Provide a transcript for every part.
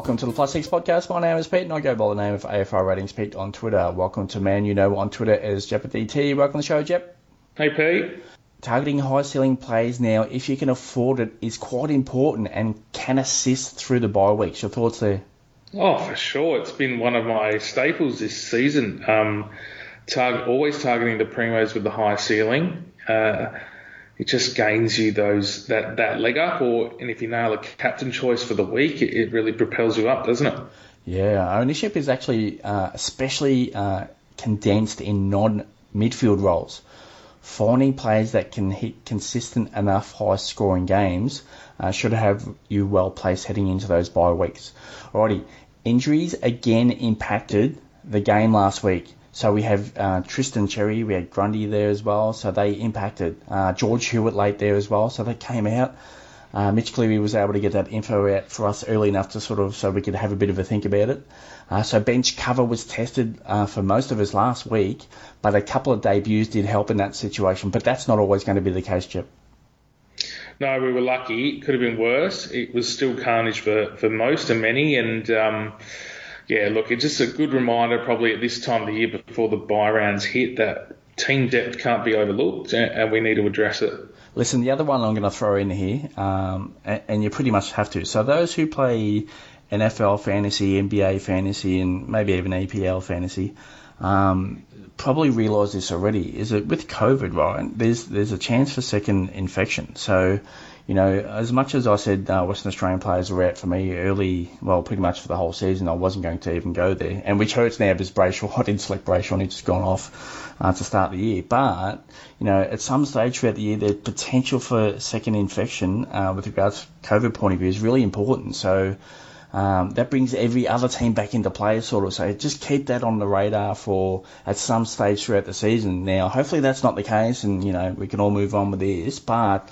welcome to the Plus Six Podcast. My name is Pete, and I go by the name of AFL Ratings Pete on Twitter. Welcome to Man You Know on Twitter as Jep DT. Welcome to the show, Jep. Hey, Pete. Targeting high ceiling plays now, if you can afford it, is quite important and can assist through the bye weeks. Your thoughts there? Oh, for sure. It's been one of my staples this season. Um, target, always targeting the primos with the high ceiling. Uh, it just gains you those that, that leg up, or and if you nail a captain choice for the week, it, it really propels you up, doesn't it? Yeah, ownership is actually uh, especially uh, condensed in non midfield roles. Finding players that can hit consistent enough high scoring games uh, should have you well placed heading into those bye weeks. Alrighty, injuries again impacted the game last week. So we have uh, Tristan Xerri, we had Grundy there as well, so they impacted. Uh, George Hewett late there as well, so they came out. Uh, Mitch Cleary was able to get that info out for us early enough to sort of so we could have a bit of a think about it. Uh, so bench cover was tested uh, for most of us last week, but a couple of debuts did help in that situation. But that's not always going to be the case, Chip. No, we were lucky. It could have been worse. It was still carnage for, for most and many, and um, yeah, look, it's just a good reminder probably at this time of the year before the buy rounds hit that team depth can't be overlooked and we need to address it. Listen, the other one I'm going to throw in here, um, and, you pretty much have to. So those who play NFL fantasy, NBA fantasy, and maybe even APL fantasy, um, probably realise this already. Is that with COVID, right? There's there's a chance for second infection. So you know, as much as I said uh, Western Australian players were out for me early, well, pretty much for the whole season, I wasn't going to even go there. And which hurts now because Brayshaw, I didn't select Brayshaw and he's just gone off uh, to start the year. But, you know, at some stage throughout the year, the potential for second infection uh, with regards to COVID point of view is really important. So, um, that brings every other team back into play, sort of. So just keep that on the radar for at some stage throughout the season. Now, hopefully that's not the case, and you know we can all move on with this. But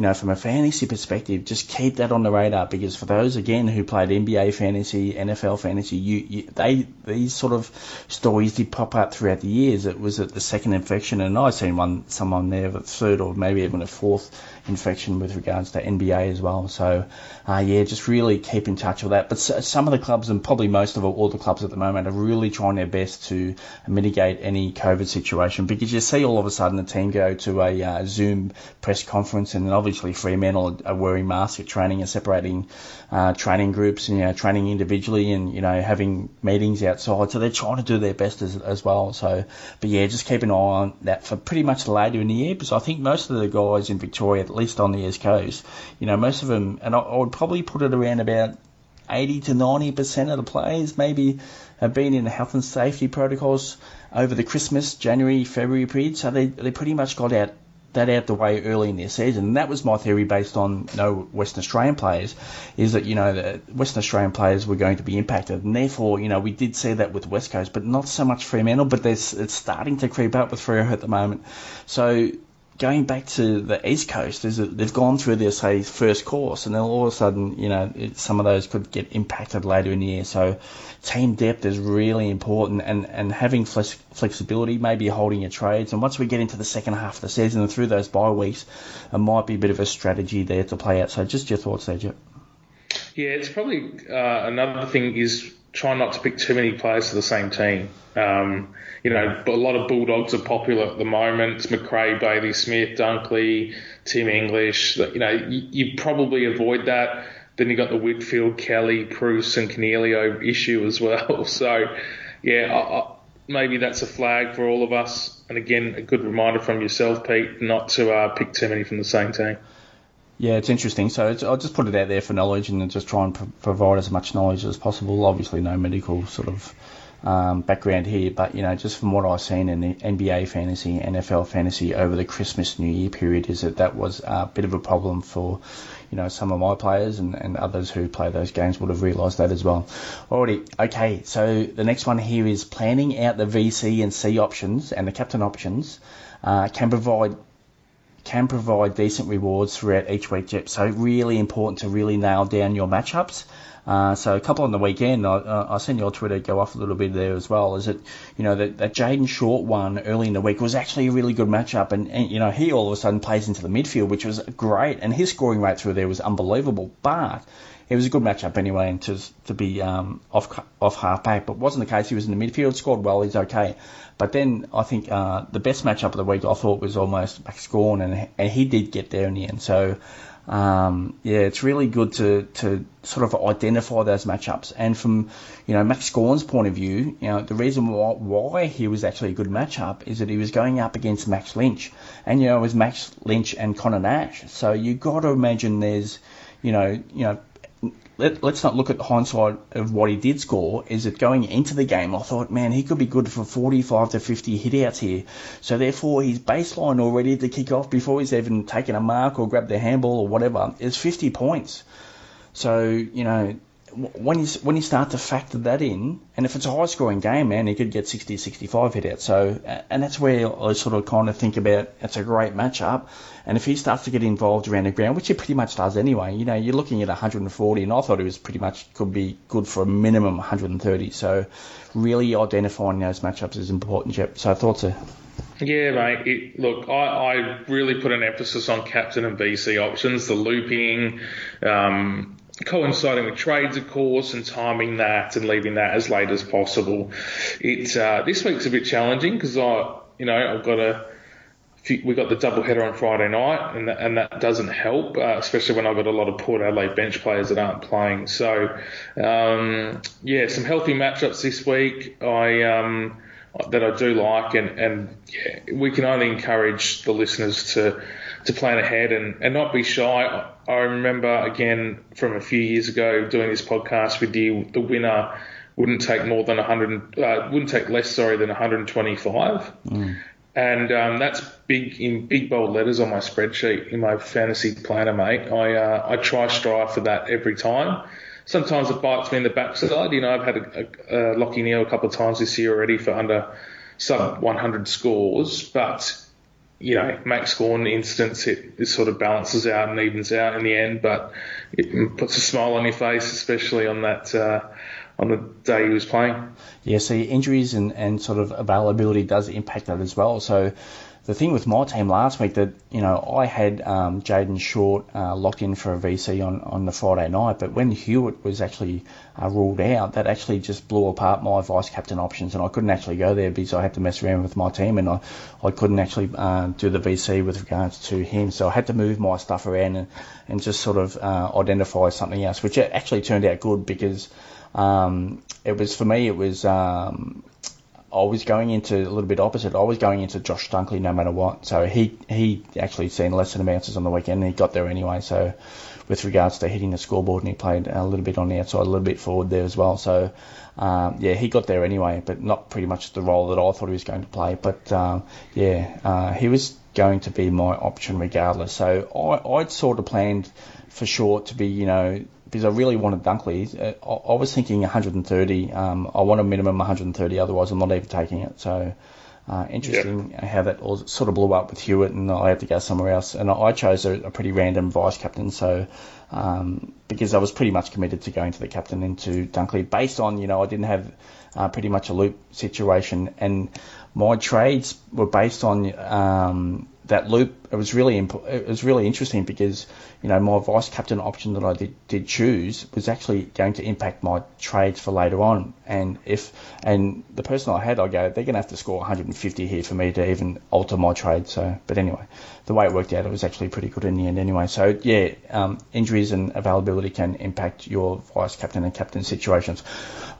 you know, from a fantasy perspective, just keep that on the radar because for those again who played NBA fantasy, NFL fantasy, you, you they these sort of stories did pop up throughout the years. It was at the second infection, and I've seen one someone there, the third or maybe even a fourth infection with regards to NBA as well. So, uh, yeah, just really keep in touch with that. But some of the clubs, and probably most of all the clubs at the moment, are really trying their best to mitigate any COVID situation because you see all of a sudden the team go to a uh, Zoom press conference and then obviously Fremantle are wearing masks at training and separating uh, training groups and you know, training individually and you know having meetings outside. So they're trying to do their best as, as well. So, but yeah, just keep an eye on that for pretty much later in the year because I think most of the guys in Victoria, at least on the east coast, you know, most of them, and I, I would probably put it around about 80 to 90% of the players maybe have been in the health and safety protocols over the Christmas, January, February period. So they, they pretty much got out that out the way early in their season. And that was my theory based on no Western Australian players, is that, you know, the Western Australian players were going to be impacted. And therefore, you know, we did see that with West Coast, but not so much Fremantle, but it's starting to creep up with Freo at the moment. So going back to the East Coast, is that they've gone through their say first course, and then all of a sudden, you know, it, some of those could get impacted later in the year. So, team depth is really important, and and having flex, flexibility, maybe holding your trades, and once we get into the second half of the season and through those bye weeks, it might be a bit of a strategy there to play out. So, just your thoughts there. Yeah, it's probably uh, another thing is try not to pick too many players for the same team. Um, you know, a lot of Bulldogs are popular at the moment. It's Macrae, Bailey Smith, Dunkley, Tim English. You know, you, you probably avoid that. Then you've got the Whitfield, Kelly, Preuss, and Coniglio issue as well. So, yeah, I, I, maybe that's a flag for all of us. And again, a good reminder from yourself, Pete, not to uh, pick too many from the same team. Yeah, it's interesting. So it's, I'll just put it out there for knowledge and just try and pro- provide as much knowledge as possible. Obviously, no medical sort of um, background here, but you know, just from what I've seen in the NBA fantasy, NFL fantasy over the Christmas New Year period, is that that was a bit of a problem for you know some of my players and, and others who play those games would have realised that as well. Alrighty, okay. So the next one here is planning out the VC and C options and the captain options uh, can provide can provide decent rewards throughout each week, Jep. So really important to really nail down your matchups Uh, so a couple on the weekend, I, I seen your Twitter go off a little bit there as well. Is that you know that, that Jayden Short one early in the week was actually a really good matchup, and, and you know he all of a sudden plays into the midfield, which was great, and his scoring rate through there was unbelievable. But it was a good matchup anyway, and to to be um, off off half back, but wasn't the case. He was in the midfield, scored well, he's okay. But then I think uh, the best matchup of the week I thought was almost Max Gawn, and and he did get there in the end. So um, yeah, it's really good to to sort of identify those matchups. And from you know Max Gawn's point of view, you know the reason why, why he was actually a good matchup is that he was going up against Max Lynch, and you know it was Max Lynch and Conor Nash. So you've got to imagine there's you know you know let, us not look at the hindsight of what he did score. Is it going into the game? I thought, man, he could be good for 45 to 50 hitouts here. So therefore, his baseline already to kick off before he's even taken a mark or grabbed the handball or whatever is 50 points. So you know when you when you start to factor that in, and if it's a high scoring game, man, he could get 60, 65 hit out. So, and that's where I sort of kind of think about it's a great matchup. And if he starts to get involved around the ground, which he pretty much does anyway, you know, you're looking at 140, and I thought it was pretty much could be good for a minimum 130. So, really identifying those matchups is important, Jep. So, I thought so. Yeah, mate. It, look, I, I, really put an emphasis on captain and VC options, the looping, um, coinciding with trades, of course, and timing that and leaving that as late as possible. It uh, this week's a bit challenging because I, you know, I've got a we got the double header on Friday night, and that, and that doesn't help, uh, especially when I've got a lot of Port Adelaide bench players that aren't playing. So, um, yeah, some healthy matchups this week. I um, that I do like, and and yeah, we can only encourage the listeners to to plan ahead and, and not be shy. I remember again from a few years ago doing this podcast with you, the winner wouldn't take more than 100, uh, wouldn't take less, sorry, than 125. Mm. And um, that's big in big bold letters on my spreadsheet in my fantasy planner, mate. I uh, I try strive for that every time. Sometimes it bites me in the backside. You know, I've had a, a, a Lachie Neale a couple of times this year already for under sub 100 scores, but you know, Max Gawn instance, it, it, sort of balances out and evens out in the end, but it puts a smile on your face, especially on that uh, on the day he was playing. Yeah, so injuries and, and sort of availability does impact that as well. So the thing with my team last week that you know I had um, Jayden Short uh, locked in for a VC on, on the Friday night, but when Hewett was actually uh, ruled out, that actually just blew apart my vice captain options, and I couldn't actually go there because I had to mess around with my team, and I, I couldn't actually uh, do the VC with regards to him, so I had to move my stuff around and, and just sort of uh, identify something else, which actually turned out good because. Um, it was for me. It was um, I was going into a little bit opposite. I was going into Josh Dunkley no matter what. So he he actually seen less than bounces on the weekend and he got there anyway. So with regards to hitting the scoreboard and he played a little bit on the outside, a little bit forward there as well. So um, yeah, he got there anyway, but not pretty much the role that I thought he was going to play. But um, yeah, uh, he was going to be my option regardless. So I, I'd sort of planned for short to be, you know, because I really wanted Dunkley. Uh, I, I was thinking 130. Um, I want a minimum 130, otherwise I'm not even taking it. So uh, interesting yep. how that all sort of blew up with Hewett, and I had to go somewhere else. And I chose a, a pretty random vice captain, so um, because I was pretty much committed to going to the captain into Dunkley, based on you know I didn't have uh, pretty much a loop situation, and my trades were based on um, that loop. It was really imp- it was really interesting because you know my vice captain option that I did, did choose was actually going to impact my trades for later on. And if and the person I had, I go, they're going to have to score 150 here for me to even alter my trade. So, but anyway, the way it worked out, it was actually pretty good in the end. Anyway, so yeah, um, injuries and availability can impact your vice captain and captain situations.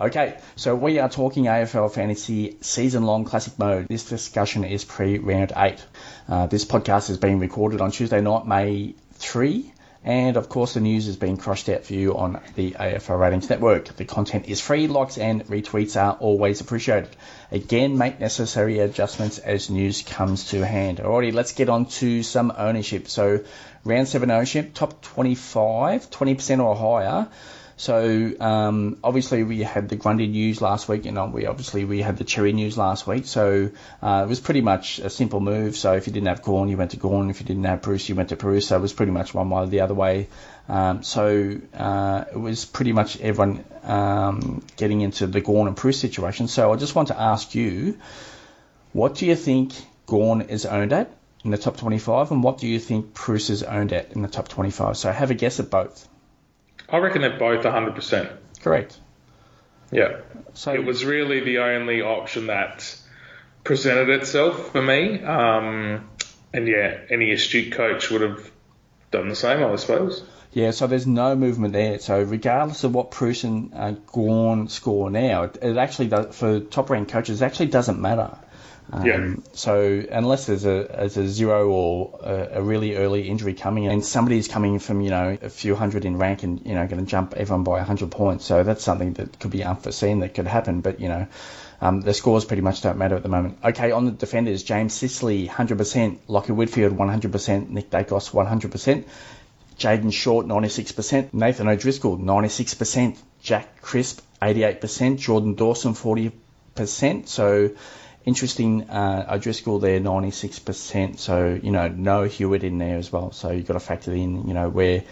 Okay, so we are talking AFL fantasy season long classic mode. This discussion is pre round eight. Uh, this podcast is being recorded on Tuesday night, May 3. And of course, the news is being crushed out for you on the AFL Ratings Network. The content is free, likes and retweets are always appreciated. Again, make necessary adjustments as news comes to hand. Alrighty, let's get on to some ownership. So, round 7 ownership, top 25, 20% or higher. So um, obviously we had the Grundy news last week, and we obviously we had the Xerri news last week. So uh, it was pretty much a simple move. So if you didn't have Gawn, you went to Gawn. If you didn't have Preuss, you went to Preuss. So it was pretty much one way or the other way. Um, so uh, it was pretty much everyone um, getting into the Gawn and Preuss situation. So I just want to ask you, what do you think Gawn is owned at in the top 25, and what do you think Preuss is owned at in the top 25? So have a guess at both. I reckon they're both 100%. Correct. Yeah. So it was really the only option that presented itself for me. Um, and yeah, any astute coach would have done the same, I suppose. Yeah, so there's no movement there. So regardless of what Preuss and uh, Gawn score now, it, it actually does, for top ranked coaches, it actually doesn't matter. Um, yeah. So unless there's a, there's a zero or a, a, really early injury coming, and somebody's coming from you know a few hundred in rank and you know going to jump everyone by hundred points, so that's something that could be unforeseen that could happen. But you know. Um, the scores pretty much don't matter at the moment. Okay, on the defenders, James Sicily, 100%, Lachie Whitfield, 100%, Nick Daicos, 100%, Jayden Short, 96%, Nathan O'Driscoll, 96%, Jack Crisp, 88%, Jordan Dawson, 40%. So interesting. Uh, O'Driscoll there, 96%. So, you know, no Hewett in there as well. So you've got to factor in, you know, where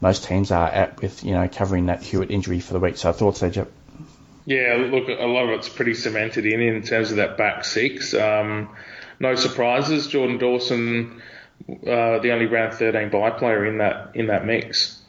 most teams are at with, you know, covering that Hewett injury for the week. So thoughts there, Jeff? Yeah, look, a lot of it's pretty cemented in in terms of that back six. Um, no surprises. Jordan Dawson, uh, the only round 13 by player in that in that mix.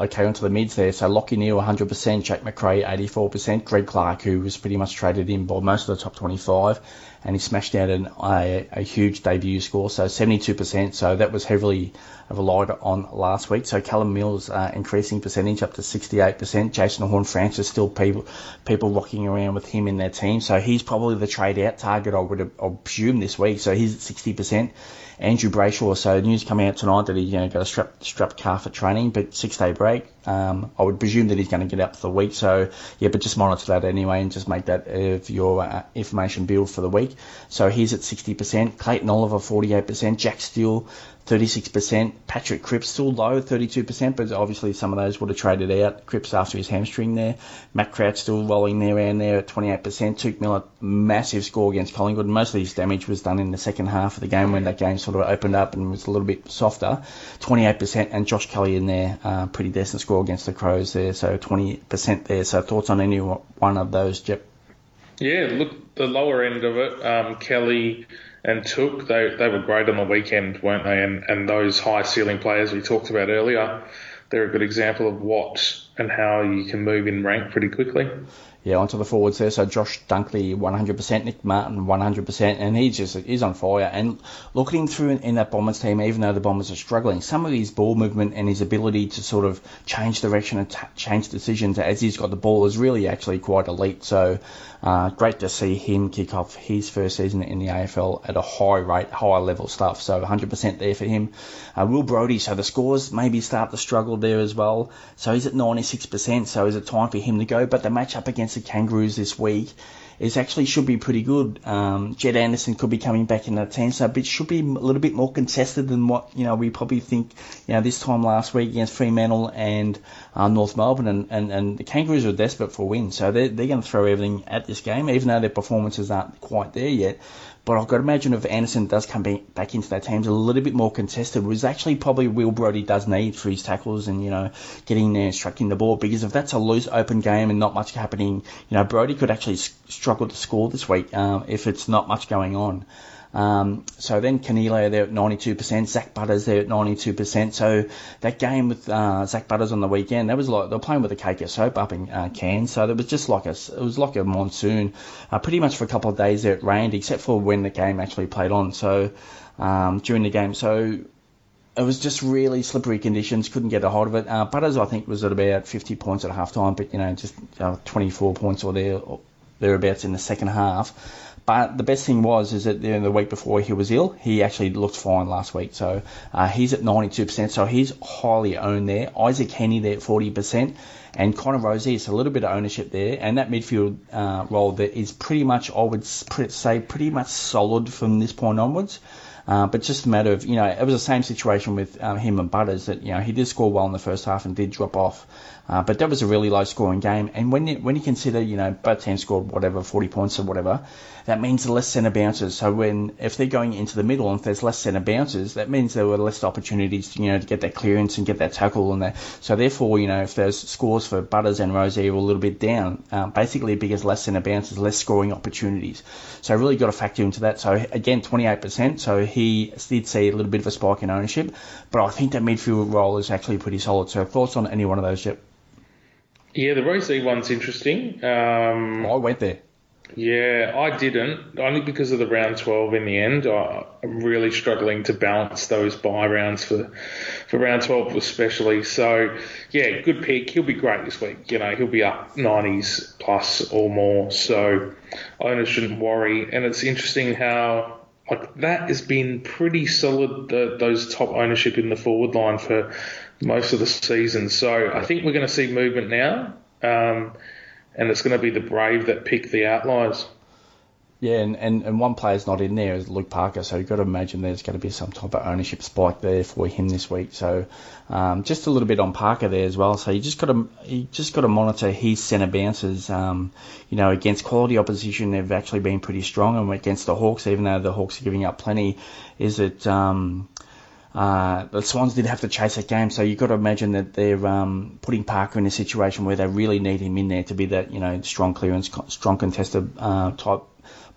Okay, onto the mids there. So Lachie Neale 100%, Jack Macrae 84%, Greg Clark, who was pretty much traded in by most of the top 25, and he smashed out an, a, a huge debut score, so 72%. So that was heavily relied on last week. So Callum Mills uh, increasing percentage up to 68%. Jason Horne-Francis still people people rocking around with him in their team. So he's probably the trade out target I would I presume this week. So he's at 60%. Andrew Brayshaw. So news coming out tonight that he you know got a strap strap calf at training, but six day break. Um, I would presume that he's going to get out for the week. So yeah, but just monitor that anyway and just make that of your uh, information build for the week. So he's at 60%. Clayton Oliver 48%. Jack Steele 36%. Patrick Cripps still low, 32%, but obviously some of those would have traded out. Cripps after his hamstring there. Matt Crouch still rolling there and there at 28%. Touk Miller, massive score against Collingwood. Most of his damage was done in the second half of the game when that game sort of opened up and was a little bit softer. 28%. And Josh Kelly in there, uh, pretty decent score against the Crows there, so 20% there. So thoughts on any one of those, Jep? Yeah, look, the lower end of it, um, Kelly and Touk, they, they were great on the weekend, weren't they? And, and those high ceiling players we talked about earlier, they're a good example of what and how you can move in rank pretty quickly. Yeah, onto the forwards there. So Josh Dunkley, 100%, Nick Martin, 100%, and he's just he's on fire. And look at him through in, in, that Bombers team, even though the Bombers are struggling. Some of his ball movement and his ability to sort of change direction and t- change decisions as he's got the ball is really actually quite elite. So uh, great to see him kick off his first season in the AFL at a high rate, high level stuff. So 100% there for him. Uh, Will Brodie, so the scores maybe start to struggle there as well. So he's at 96%. So is it time for him to go? But the match up against the Kangaroos this week is actually should be pretty good. Um, Jed Anderson could be coming back in the team, so it should be a little bit more contested than what you know we probably think. You know, this time last week against Fremantle and uh, North Melbourne, and, and, and the Kangaroos are desperate for a win, so they're, they're going to throw everything at this game, even though their performances aren't quite there yet. But I've got to imagine if Anderson does come back into that team, it's a little bit more contested, which actually probably Will Brodie does need for his tackles and, you know, getting there and striking the ball. Because if that's a loose, open game and not much happening, you know, Brodie could actually struggle to score this week um, if it's not much going on. Um, so then Coniglio there at 92%, Zak Butters there at 92%. So that game with uh, Zak Butters on the weekend, that was like they were playing with a cake of soap up in uh, Cairns. So it was just like a it was like a monsoon. Uh, pretty much for a couple of days there it rained, except for when the game actually played on. So um, during the game, so it was just really slippery conditions. Couldn't get a hold of it. Uh, Butters, I think, was at about 50 points at half time, but you know, just uh, 24 points or there or thereabouts in the second half. But the best thing was is that the week before he was ill, he actually looked fine last week. So uh, he's at 92%. So he's highly owned there. Isaac Heeney there at 40%. And Connor Rozee is a little bit of ownership there. And that midfield uh, role that is pretty much, I would say, pretty much solid from this point onwards. Uh, but just a matter of, you know, it was the same situation with um, him and Butters that, you know, he did score well in the first half and did drop off. Uh, but that was a really low scoring game. And when you, when you consider, you know, both teams scored whatever, 40 points or whatever, that means less centre bounces. So when, if they're going into the middle and if there's less centre bounces, that means there were less opportunities, you know, to get that clearance and get that tackle and that. So therefore, you know, if those scores for Butters and Rozee were a little bit down, um, basically because less centre bounces, less scoring opportunities. So really got to factor into that. So again, 28%. So he did see a little bit of a spike in ownership, but I think that midfield role is actually pretty solid. So thoughts on any one of those. Yeah, the Rozee one's interesting. Um, I went there. Yeah, I didn't. Only because of the round 12 in the end. I, am really struggling to balance those buy rounds for for round 12 especially. So, yeah, good pick. He'll be great this week. You know, he'll be up 90s plus or more. So, owners shouldn't worry. And it's interesting how like that has been pretty solid. The, those top ownership in the forward line for most of the season. So I think we're going to see movement now, um, and it's going to be the brave that pick the outliers. Yeah, and, and, and one player's not in there is Luke Parker, so you've got to imagine there's going to be some type of ownership spike there for him this week. So um, just a little bit on Parker there as well. So you just got to you just got to monitor his centre bounces. Um, you know, against quality opposition, they've actually been pretty strong, and against the Hawks, even though the Hawks are giving up plenty, is that um, uh, the Swans did have to chase that game, so you've got to imagine that they're um, putting Parker in a situation where they really need him in there to be that you know strong clearance, strong contested uh, type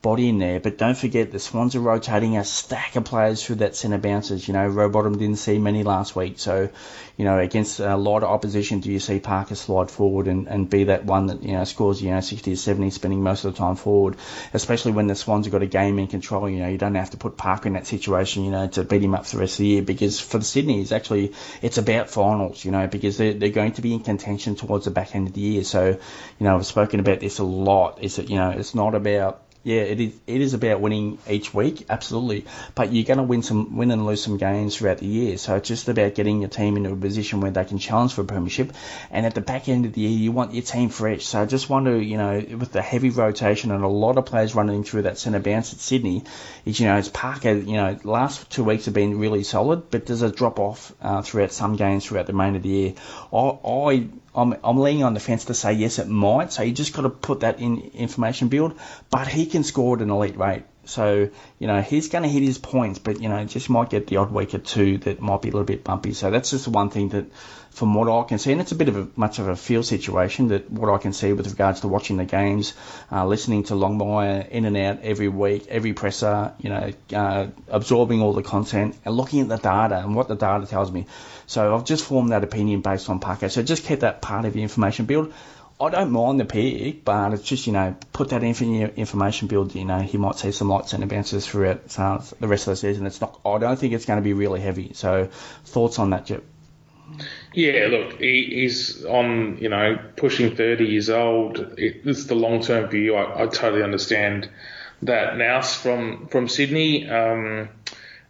body in there. But don't forget the Swans are rotating a stack of players through that centre bounces. You know, Rowbottom didn't see many last week, so you know against a lot of opposition, do you see Parker slide forward and, and be that one that you know scores you know 60 or 70, spending most of the time forward, especially when the Swans have got a game in control. You know, you don't have to put Parker in that situation, you know, to beat him up for the rest of the year because for the Sydney, it's actually it's about finals, you know, because they're, they're going to be in contention towards the back end of the year. So, you know, I've spoken about this a lot. Is that you know, it's not about yeah, it is. It is about winning each week, absolutely. But you're going to win some, win and lose some games throughout the year. So it's just about getting your team into a position where they can challenge for a premiership. And at the back end of the year, you want your team fresh. So I just wonder, you know, with the heavy rotation and a lot of players running through that centre bounce at Sydney, is you know, it's Parker. You know, last two weeks have been really solid, but there's a drop off uh, throughout some games throughout the remainder of the year. I, I I'm, I'm leaning on the fence to say yes, it might. So you just got to put that in information build. But he can score at an elite rate. So, you know, he's going to hit his points, but, you know, just might get the odd week or two that might be a little bit bumpy. So that's just the one thing that, from what I can see, and it's a bit of a much of a feel situation that what I can see with regards to watching the games, uh, listening to Longmire in and out every week, every presser, you know, uh, absorbing all the content and looking at the data and what the data tells me. So I've just formed that opinion based on Parker. So just keep that part of your information build. I don't mind the pick, but it's just, you know, put that information build. You know, he might see some lights and bounces throughout the rest of the season. It's not, I don't think it's going to be really heavy. So, thoughts on that, Jip? Yeah, look, he, he's on, you know, pushing 30 years old. It, it's the long term view. I, I, totally understand that now from, from Sydney. Um,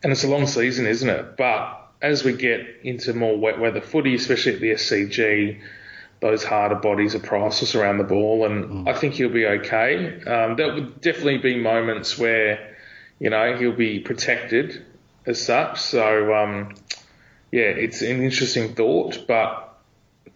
and it's a long season, isn't it? But as we get into more wet weather footy, especially at the SCG, those harder bodies are priceless around the ball, and mm. I think he'll be okay. Um, there would definitely be moments where, you know, he'll be protected as such. So, um, yeah, it's an interesting thought, but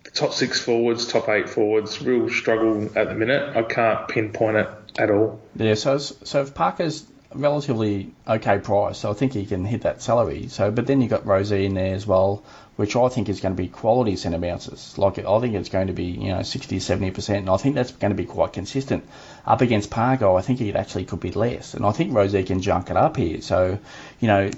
the top six forwards, top eight forwards, real struggle at the minute. I can't pinpoint it at all. Yeah, so so if Parker's relatively okay price, so I think he can hit that salary. So, but then you've got Rozee in there as well, which I think is going to be quality centre bounces. Like I think it's going to be you know 60, 70 percent, and I think that's going to be quite consistent. Up against Pargo, I think it actually could be less, and I think Rozee can junk it up here. So, you know,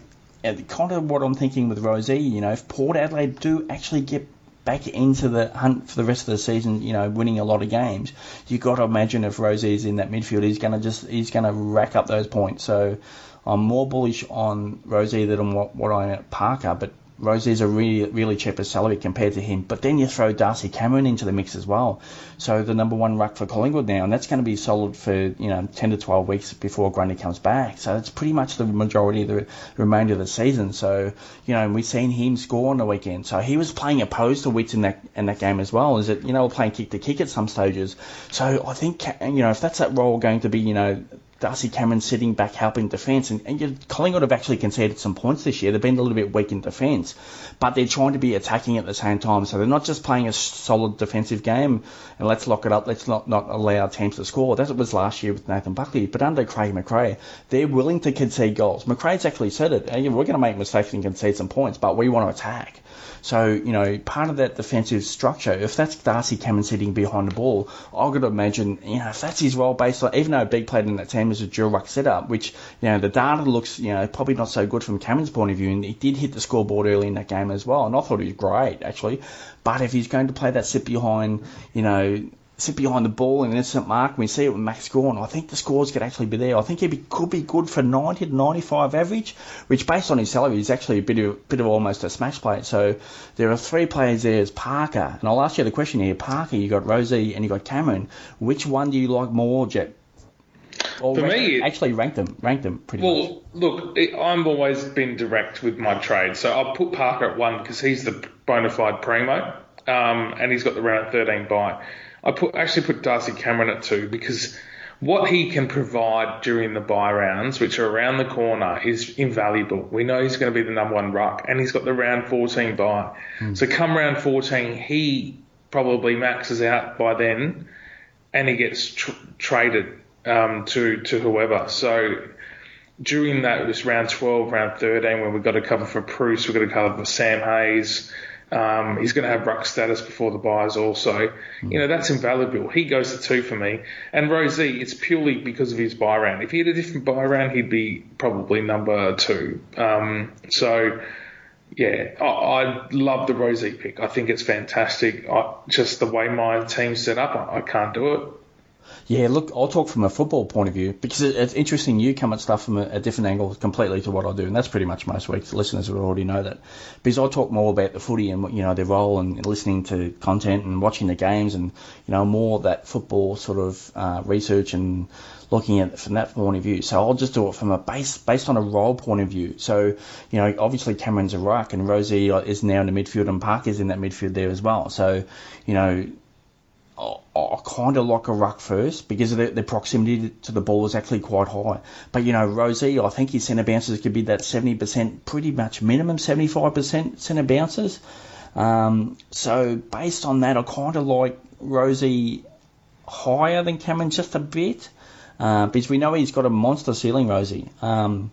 kind of what I'm thinking with Rozee, you know, if Port Adelaide do actually get back into the hunt for the rest of the season, you know, winning a lot of games, you've got to imagine if Rozee's in that midfield, he's going to just he's going to rack up those points. So I'm more bullish on Rozee than what, what I am at Parker, but Rozee's a really, really cheaper salary compared to him. But then you throw Darcy Cameron into the mix as well. So the number one ruck for Collingwood now, and that's going to be solid for, you know, 10 to 12 weeks before Grundy comes back. So it's pretty much the majority of the remainder of the season. So, you know, we've seen him score on the weekend. So he was playing opposed to Witts in that, in that game as well. Is it, you know, playing kick to kick at some stages. So I think, you know, if that's that role going to be, you know, Darcy Cameron sitting back helping defence. And, and Collingwood have actually conceded some points this year. They've been a little bit weak in defence, but they're trying to be attacking at the same time. So they're not just playing a solid defensive game and let's lock it up, let's not, not allow teams to score. That was last year with Nathan Buckley. But under Craig McRae, they're willing to concede goals. McRae's actually said it. We're going to make mistakes and concede some points, but we want to attack. So, you know, part of that defensive structure, if that's Darcy Cameron sitting behind the ball, I've got to imagine, you know, if that's his role based on, even though Begg played in that team as a dual ruck setup, which, you know, the data looks, you know, probably not so good from Cameron's point of view, and he did hit the scoreboard early in that game as well, and I thought he was great, actually. But if he's going to play that sit behind, you know, sit behind the ball in an instant mark. We see it with Max Gawn. I think the scores could actually be there. I think he could be good for 90 to 95 average, which based on his salary is actually a bit of, bit of almost a smash play. So there are three players there as Parker. And I'll ask you the question here. Parker, you got Rozee and you got Cameron. Which one do you like more, Jet? Or For rank, me, actually rank them, rank them pretty well, much. Look, I'm always been direct with my trade, so I'll put Parker at one because he's the bona fide primo, um, and he's got the round 13 bye. I put actually put Darcy Cameron at two because what he can provide during the buy rounds, which are around the corner, is invaluable. We know he's going to be the number one ruck, and he's got the round 14 buy. Mm. So come round 14, he probably maxes out by then, and he gets tr- traded um, to to whoever. So during that, it was round 12, round 13, when we've got to cover for Preuss, we've got to cover for Sam Hayes. Um, he's going to have ruck status before the buys also. You know, that's invaluable. He goes to two for me. And Rozee, it's purely because of his buy round. If he had a different buy round, he'd be probably number two. Um, so, yeah, I, I, love the Rozee pick. I think it's fantastic. I, just the way my team's set up, I, I can't do it. Yeah, look, I'll talk from a football point of view because it's interesting. You come at stuff from a, a, different angle completely to what I do, and that's pretty much most weeks. Listeners will already know that because I talk more about the footy and you know their role and listening to content and watching the games and you know more that football sort of uh, research and looking at it from that point of view. So I'll just do it from a base based on a role point of view. So you know, obviously Cameron's a ruck and Rozee is now in the midfield and Parker's in that midfield there as well. So you know I kind of like a ruck first because the, the, proximity to the ball is actually quite high. But you know, Rozee, I think his centre bounces could be that 70%, pretty much minimum 75% centre bounces. Um, so based on that, I kind of like Rozee higher than Cameron just a bit uh, because we know he's got a monster ceiling, Rozee. Um,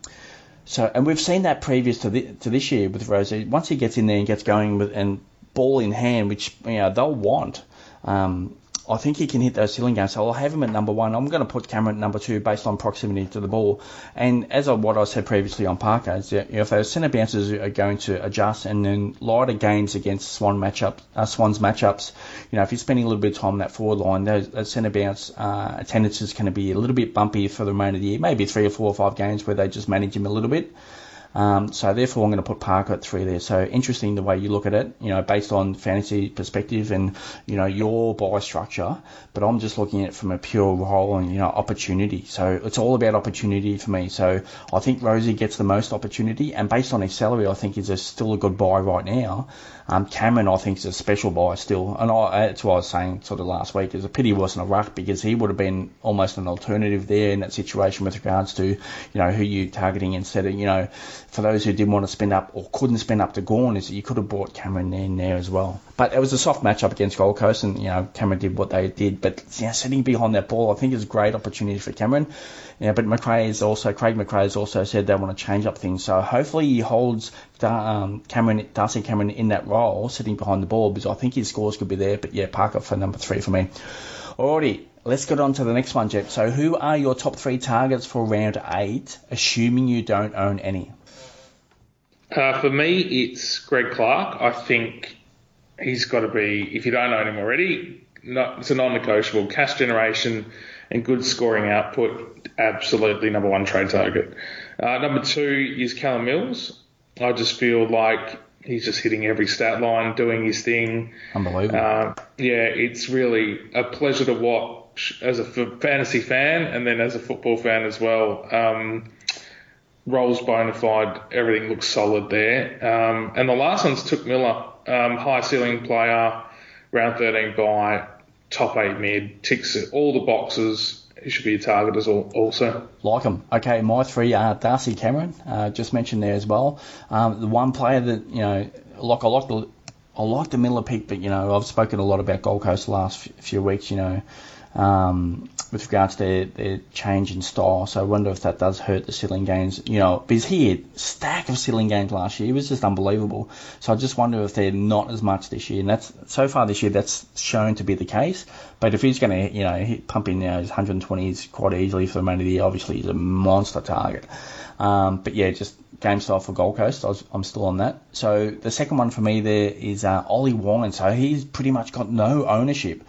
so and we've seen that previous to, the, to this year with Rozee. Once he gets in there and gets going with and ball in hand, which you know they'll want. Um, I think he can hit those ceiling games. So I'll have him at number one. I'm going to put Cameron at number two based on proximity to the ball. And as of what I said previously on Parker, if those centre bounces are going to adjust and then lighter games against Swan matchups, uh, Swans matchups, you know, if you're spending a little bit of time in that forward line, those, those centre bounce uh, is going to be a little bit bumpy for the remainder of the year. Maybe three or four or five games where they just manage him a little bit. Um, so therefore, I'm going to put Parker at three there. So interesting the way you look at it, you know, based on fantasy perspective and you know your buy structure. But I'm just looking at it from a pure role and you know opportunity. So it's all about opportunity for me. So I think Rozee gets the most opportunity, and based on his salary, I think he's still a good buy right now. Um, Cameron, I think, is a special buy still, and I, that's what I was saying sort of last week. It's a pity he wasn't a ruck because he would have been almost an alternative there in that situation with regards to you know who you targeting instead of you know for those who didn't want to spend up or couldn't spend up to Gawn is you could have bought Cameron in there as well. But it was a soft matchup against Gold Coast, and you know Cameron did what they did. But sitting behind that ball, I think is a great opportunity for Cameron. Yeah, but McRae is also Craig McRae has also said they want to change up things. So hopefully he holds um, Cameron Darcy Cameron in that role, sitting behind the ball, because I think his scores could be there. But yeah, Parker for number three for me. Alrighty, let's get on to the next one, Jeff. So who are your top three targets for round eight, assuming you don't own any? Uh, for me, it's Greg Clark. I think he's got to be, if you don't own him already, not, it's a non-negotiable. Cash generation and good scoring output, absolutely number one trade target. Uh, number two is Callum Mills. I just feel like he's just hitting every stat line, doing his thing. Unbelievable. Uh, yeah, it's really a pleasure to watch as a fantasy fan and then as a football fan as well. Um, roles bona fide, everything looks solid there. Um, and the last one's Touk Miller, um, high ceiling player, round 13 by, top eight mid, ticks all the boxes. He should be a target as well, also. Like him. Okay, my three are Darcy Cameron, uh, just mentioned there as well. Um, the one player that you know, like I like the I like the Miller pick, but you know I've spoken a lot about Gold Coast last few weeks. You know, um, with regards to their, change in style. So I wonder if that does hurt the ceiling games. You know, because he had stack of ceiling games last year. It was just unbelievable. So I just wonder if they're not as much this year. And that's so far this year that's shown to be the case. But if he's going to, you know, pump in you his 120s quite easily for the remainder of the year, obviously he's a monster target. Um, but yeah, just game style for Gold Coast. I am still on that. So the second one for me there is uh, Ollie Wine. So he's pretty much got no ownership.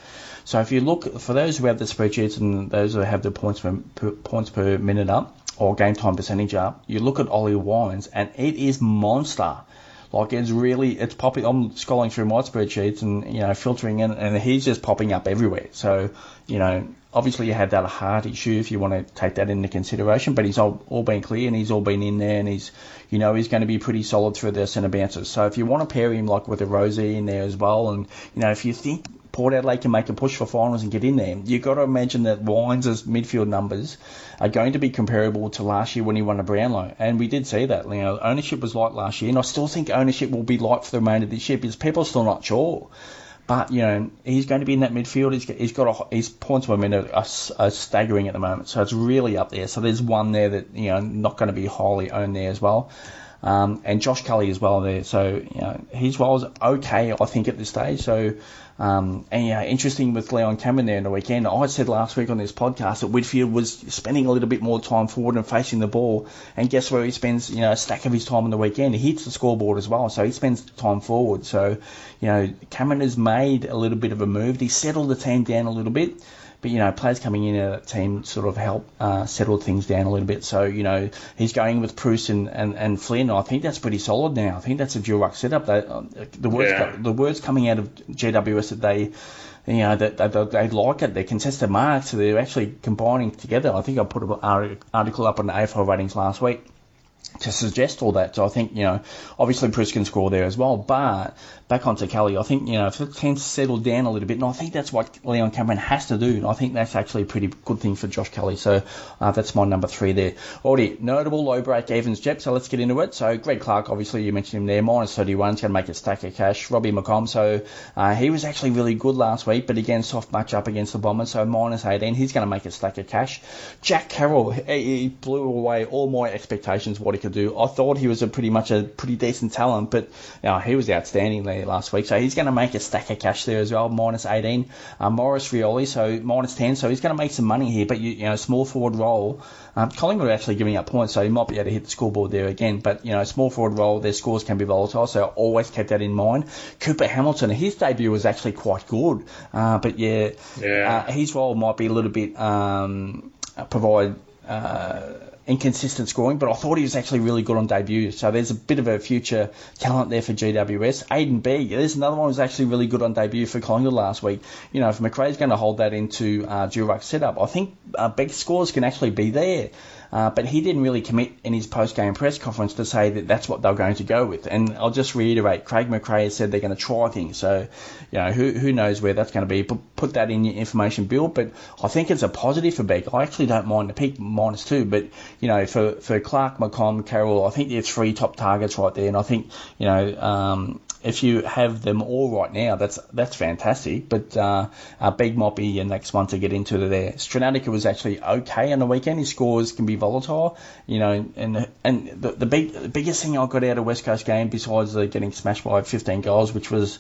So if you look for those who have the spreadsheets and those who have the points per, per points per minute up or game time percentage up, you look at Ollie Wines and it is monster. Like it's really it's popping. I'm scrolling through my spreadsheets and you know filtering in, and he's just popping up everywhere. So you know obviously you have that heart issue if you want to take that into consideration. But he's all, all been clear and he's all been in there and he's you know he's going to be pretty solid through the centre bounces. So if you want to pair him like with a Rozee in there as well, and you know if you think Port Adelaide can make a push for finals and get in there. You've got to imagine that Wines' midfield numbers are going to be comparable to last year when he won a Brownlow. And we did see that. You know, ownership was light last year, and I still think ownership will be light for the remainder of this year because people are still not sure. But you know he's going to be in that midfield. He's got, he's got a, his points per minute are, are staggering at the moment, so it's really up there. So there's one there that you know not going to be highly owned there as well. Um, and Josh Kelly as well there. So you know, his role's okay, I think, at this stage. So um, and yeah, interesting with Leon Cameron there in the weekend. I said last week on this podcast that Whitfield was spending a little bit more time forward and facing the ball. And guess where he spends, you know, a stack of his time on the weekend? He hits the scoreboard as well. So he spends time forward. So, you know, Cameron has made a little bit of a move. He settled the team down a little bit. But you know, players coming in at that team sort of help uh, settle things down a little bit. So you know, he's going with Preuss and, and, and Flynn. I think that's pretty solid now. I think that's a dual ruck setup. That uh, the words yeah. the words coming out of GWS that they you know, that they, they, they, like it. They're contested marks, so they're actually combining together. I think I put an article up on the AFL ratings last week to suggest all that. So I think, you know, obviously Preuss can score there as well, but back onto Kelly, I think, you know, if it to settle down a little bit, and I think that's what Leon Cameron has to do, and I think that's actually a pretty good thing for Josh Kelly. So uh, that's my number three there. Already, notable low breakevens Jep, so let's get into it. So Greg Clark, obviously, you mentioned him there, minus 31, is going to make a stack of cash. Robbie McComb, so uh, he was actually really good last week, but again, soft match up against the Bombers, so minus 18, he's going to make a stack of cash. Jack Carroll, he blew away all my expectations what he could do. I thought he was a pretty much a pretty decent talent, but you know, he was outstanding there last week. So he's going to make a stack of cash there as well, minus 18. Uh, Maurice Rioli, so minus 10. So he's going to make some money here, but you, you know, small forward role. Um, Collingwood are actually giving up points, so he might be able to hit the scoreboard there again. But you know, small forward role, their scores can be volatile, so always keep that in mind. Cooper Hamilton, his debut was actually quite good, uh, but yeah, yeah. Uh, his role might be a little bit um, provide. Uh, inconsistent scoring, but I thought he was actually really good on debut. So there's a bit of a future talent there for GWS. Aiden B, there's another one who's actually really good on debut for Collingwood last week. You know, if McRae's going to hold that into uh, dual ruck setup, I think uh, big scores can actually be there. Uh, but he didn't really commit in his post-game press conference to say that that's what they're going to go with. And I'll just reiterate, Craig McRae has said they're going to try things. So, you know, who, who knows where that's going to be. Put, put that in your information bill. But I think it's a positive for Begg. I actually don't mind the peak minus two. But, you know, for, for Clark, McComb, Carroll, I think they're three top targets right there. And I think, you know, um, if you have them all right now, that's that's fantastic. But uh, uh, Begg might be your next one to get into there. Strnadica was actually okay on the weekend. His scores can be volatile, you know. And and the, the big the biggest thing I got out of West Coast game besides uh, getting smashed by 15 goals, which was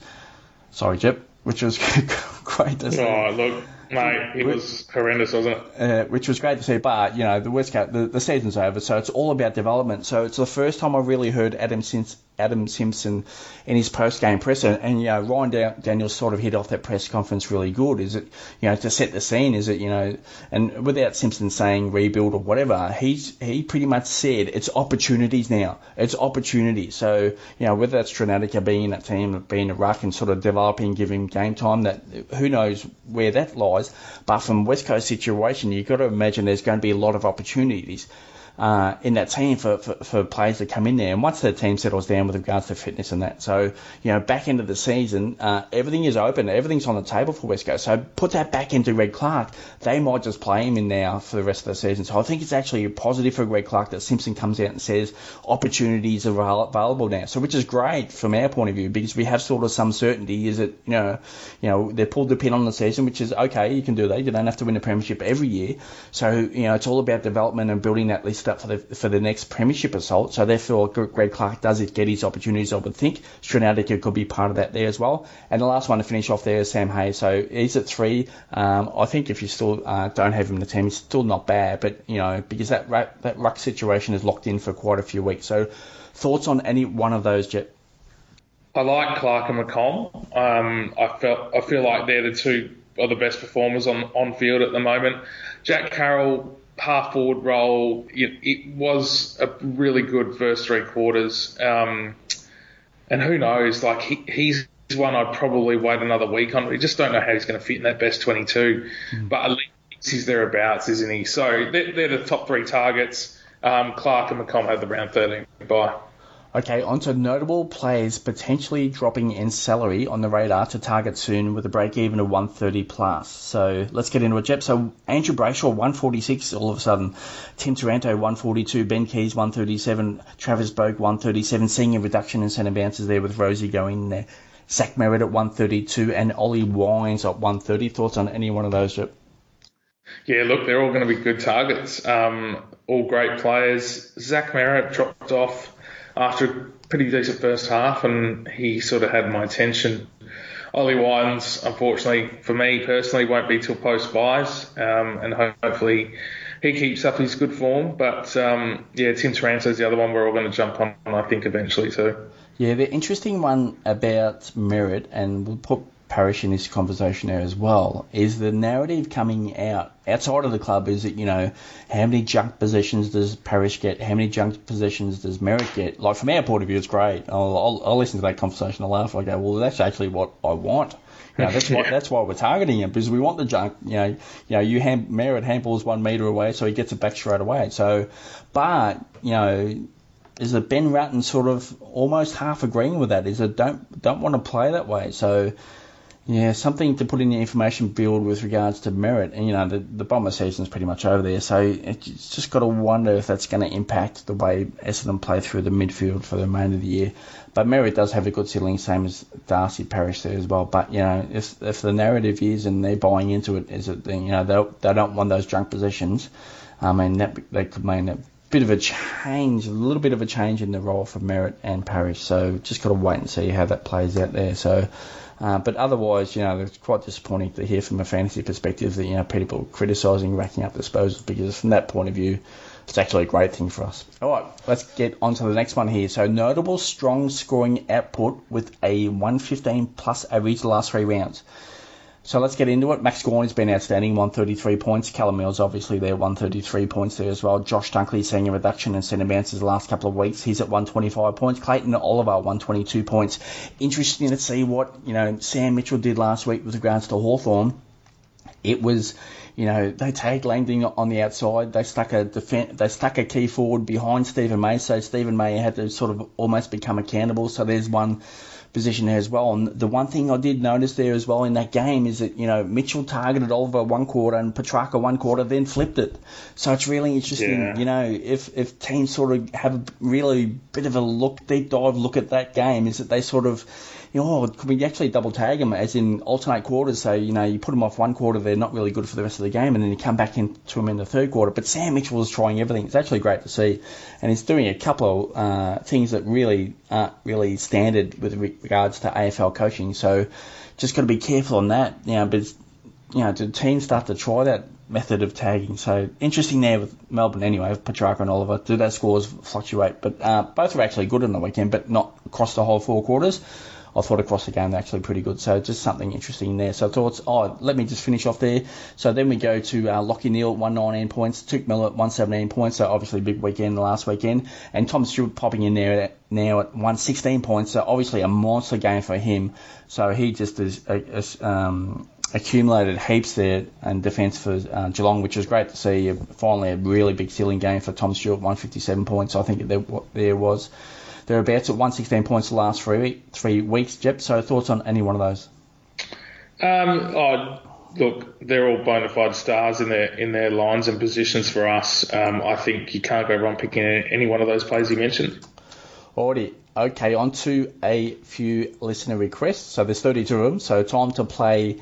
sorry, Jep, which was great to see. Oh, look, Mate, it was horrendous, wasn't it? Uh, which was great to see, but you know the West Coast, the, the season's over, so it's all about development. So it's the first time I really heard Adam Simpson, Adam Simpson in his post-game presser, and you know Ryan Daniels sort of hit off that press conference really good. Is it you know to set the scene? Is it you know, and without Simpson saying rebuild or whatever, he's he pretty much said it's opportunities now. It's opportunities. So you know whether that's Strnadica being in that team, being a ruck and sort of developing, giving game time, that who knows where that lies. But from West Coast situation, you've got to imagine there's going to be a lot of opportunities. Uh, in that team for, for, for, players to come in there. And once the team settles down with regards to fitness and that, so you know, back into the season, uh, everything is open, everything's on the table for West Coast. So put that back into Greg Clark. They might just play him in now for the rest of the season. So I think it's actually a positive for Greg Clark that Simpson comes out and says opportunities are available now. So which is great from our point of view because we have sort of some certainty. Is it you know, you know, they pulled the pin on the season, which is okay. You can do that. You don't have to win a premiership every year. So you know, it's all about development and building that list up for the for the next premiership assault. So therefore, Greg Clark does it get his opportunities. I would think Strnadica could be part of that there as well. And the last one to finish off there is Sam Hayes. So he's at three. Um, I think if you still uh, don't have him in the team, he's still not bad. But you know, because that that ruck situation is locked in for quite a few weeks. So thoughts on any one of those, Jet? I like Clark and McComb. Um, I felt I feel like they're the two of the best performers on on field at the moment. Jack Carroll half forward role. It, it, was a really good first three quarters. Um, and who knows? Like he, he's one I'd probably wait another week on. We just don't know how he's going to fit in that best 22. Mm. But at least he's thereabouts, isn't he? So they're, they're the top three targets. Um, Clark and McComb have the round 13 bye. Okay, on to notable players potentially dropping in salary on the radar to target soon with a break even of 130 plus. So let's get into it, Jep. So Andrew Brayshaw 146 all of a sudden, Tim Taranto 142, Ben Keays, 137, Travis Boak 137, seeing a reduction in centre bounces there with Rozee going there. Zach Merrett at 132 and Ollie Wines at 130. Thoughts on any one of those, Jep? Yeah, look, they're all going to be good targets. Um, all great players. Zach Merrett dropped off after a pretty decent first half, and he sort of had my attention. Ollie Wines, unfortunately for me personally, won't be till post buys, um, and hopefully he keeps up his good form. But um, yeah, Tim Taranto is the other one we're all going to jump on, I think, eventually too. Yeah, the interesting one about Merrett, and we'll put Parish in this conversation there as well, is the narrative coming out outside of the club is that, you know, how many junk positions does Parish get? How many junk positions does Merrett get? Like, from our point of view, it's great. I'll, I'll, I'll listen to that conversation, I'll laugh, I go, well, that's actually what I want. You know, that's why that's why we're targeting him because we want the junk. You know, you know, you hand Merrett handballs one meter away, so he gets it back straight away. So, but you know, is that Ben Rutten sort of almost half agreeing with that? Is that don't don't want to play that way? So yeah, something to put in the information field with regards to Merrett. And, you know, the, the Bomber season's pretty much over there, so it's just got to wonder if that's going to impact the way Essendon play through the midfield for the remainder of the year. But Merrett does have a good ceiling, same as Darcy Parish there as well. But, you know, if if the narrative is and they're buying into it, is that, you know, they, they don't want those drunk positions, I mean, that, that could mean a bit of a change, a little bit of a change in the role for Merrett and Parish. So just got to wait and see how that plays out there. So, uh, but otherwise, you know, it's quite disappointing to hear from a fantasy perspective that, you know, people criticising racking up disposals because from that point of view, it's actually a great thing for us. All right, let's get on to the next one here. So, notable strong scoring output with a 115 plus average the last three rounds. So let's get into it. Max Gawney's been outstanding, 133 points. Callum Mills obviously there, 133 points there as well. Josh Dunkley seeing a reduction in centre bounces the last couple of weeks. He's at 125 points. Clayton Oliver, 122 points. Interesting to see what, you know, Sam Mitchell did last week with regards to Hawthorn. It was, you know, they tagged Langdon on the outside. They stuck a they stuck a key forward behind Stephen May, so Stephen May had to sort of almost become accountable. So there's one position there as well. And the one thing I did notice there as well in that game is that, you know, Mitchell targeted Oliver one quarter and Petrarca one quarter, then flipped it. So it's really interesting, yeah. you know, if, if teams sort of have a really bit of a look, deep dive look at that game, is that they sort of, oh, could we actually double tag them as in alternate quarters? So, you know, you put them off one quarter, they're not really good for the rest of the game, and then you come back into them in the third quarter. But Sam Mitchell is trying everything. It's actually great to see. And he's doing a couple of uh, things that really aren't really standard with regards to AFL coaching. So just got to be careful on that. You know, but, you know, do teams start to try that method of tagging. So interesting there with Melbourne anyway, with Petrarca and Oliver. Do their scores fluctuate? But uh, both were actually good on the weekend, but not across the whole four quarters. I thought across the game they're actually pretty good. So just something interesting there. So I thought, oh, let me just finish off there. So then we go to uh, Lachie Neale, 119 points, Touk Miller at 117 points. So obviously big weekend last weekend, and Tom Stewart popping in there at, now at 116 points. So obviously a monster game for him. So he just is, is um, accumulated heaps there in defence for uh, Geelong, which was great to see. Finally, a really big ceiling game for Tom Stewart, 157 points. I think there, there was thereabouts at 116 points the last three three weeks. Jep, so thoughts on any one of those? Um, oh, look, they're all bona fide stars in their in their lines and positions for us. Um, I think you can't go wrong picking any one of those players you mentioned. Alrighty, okay, on to a few listener requests. So there's 32 of them, so time to play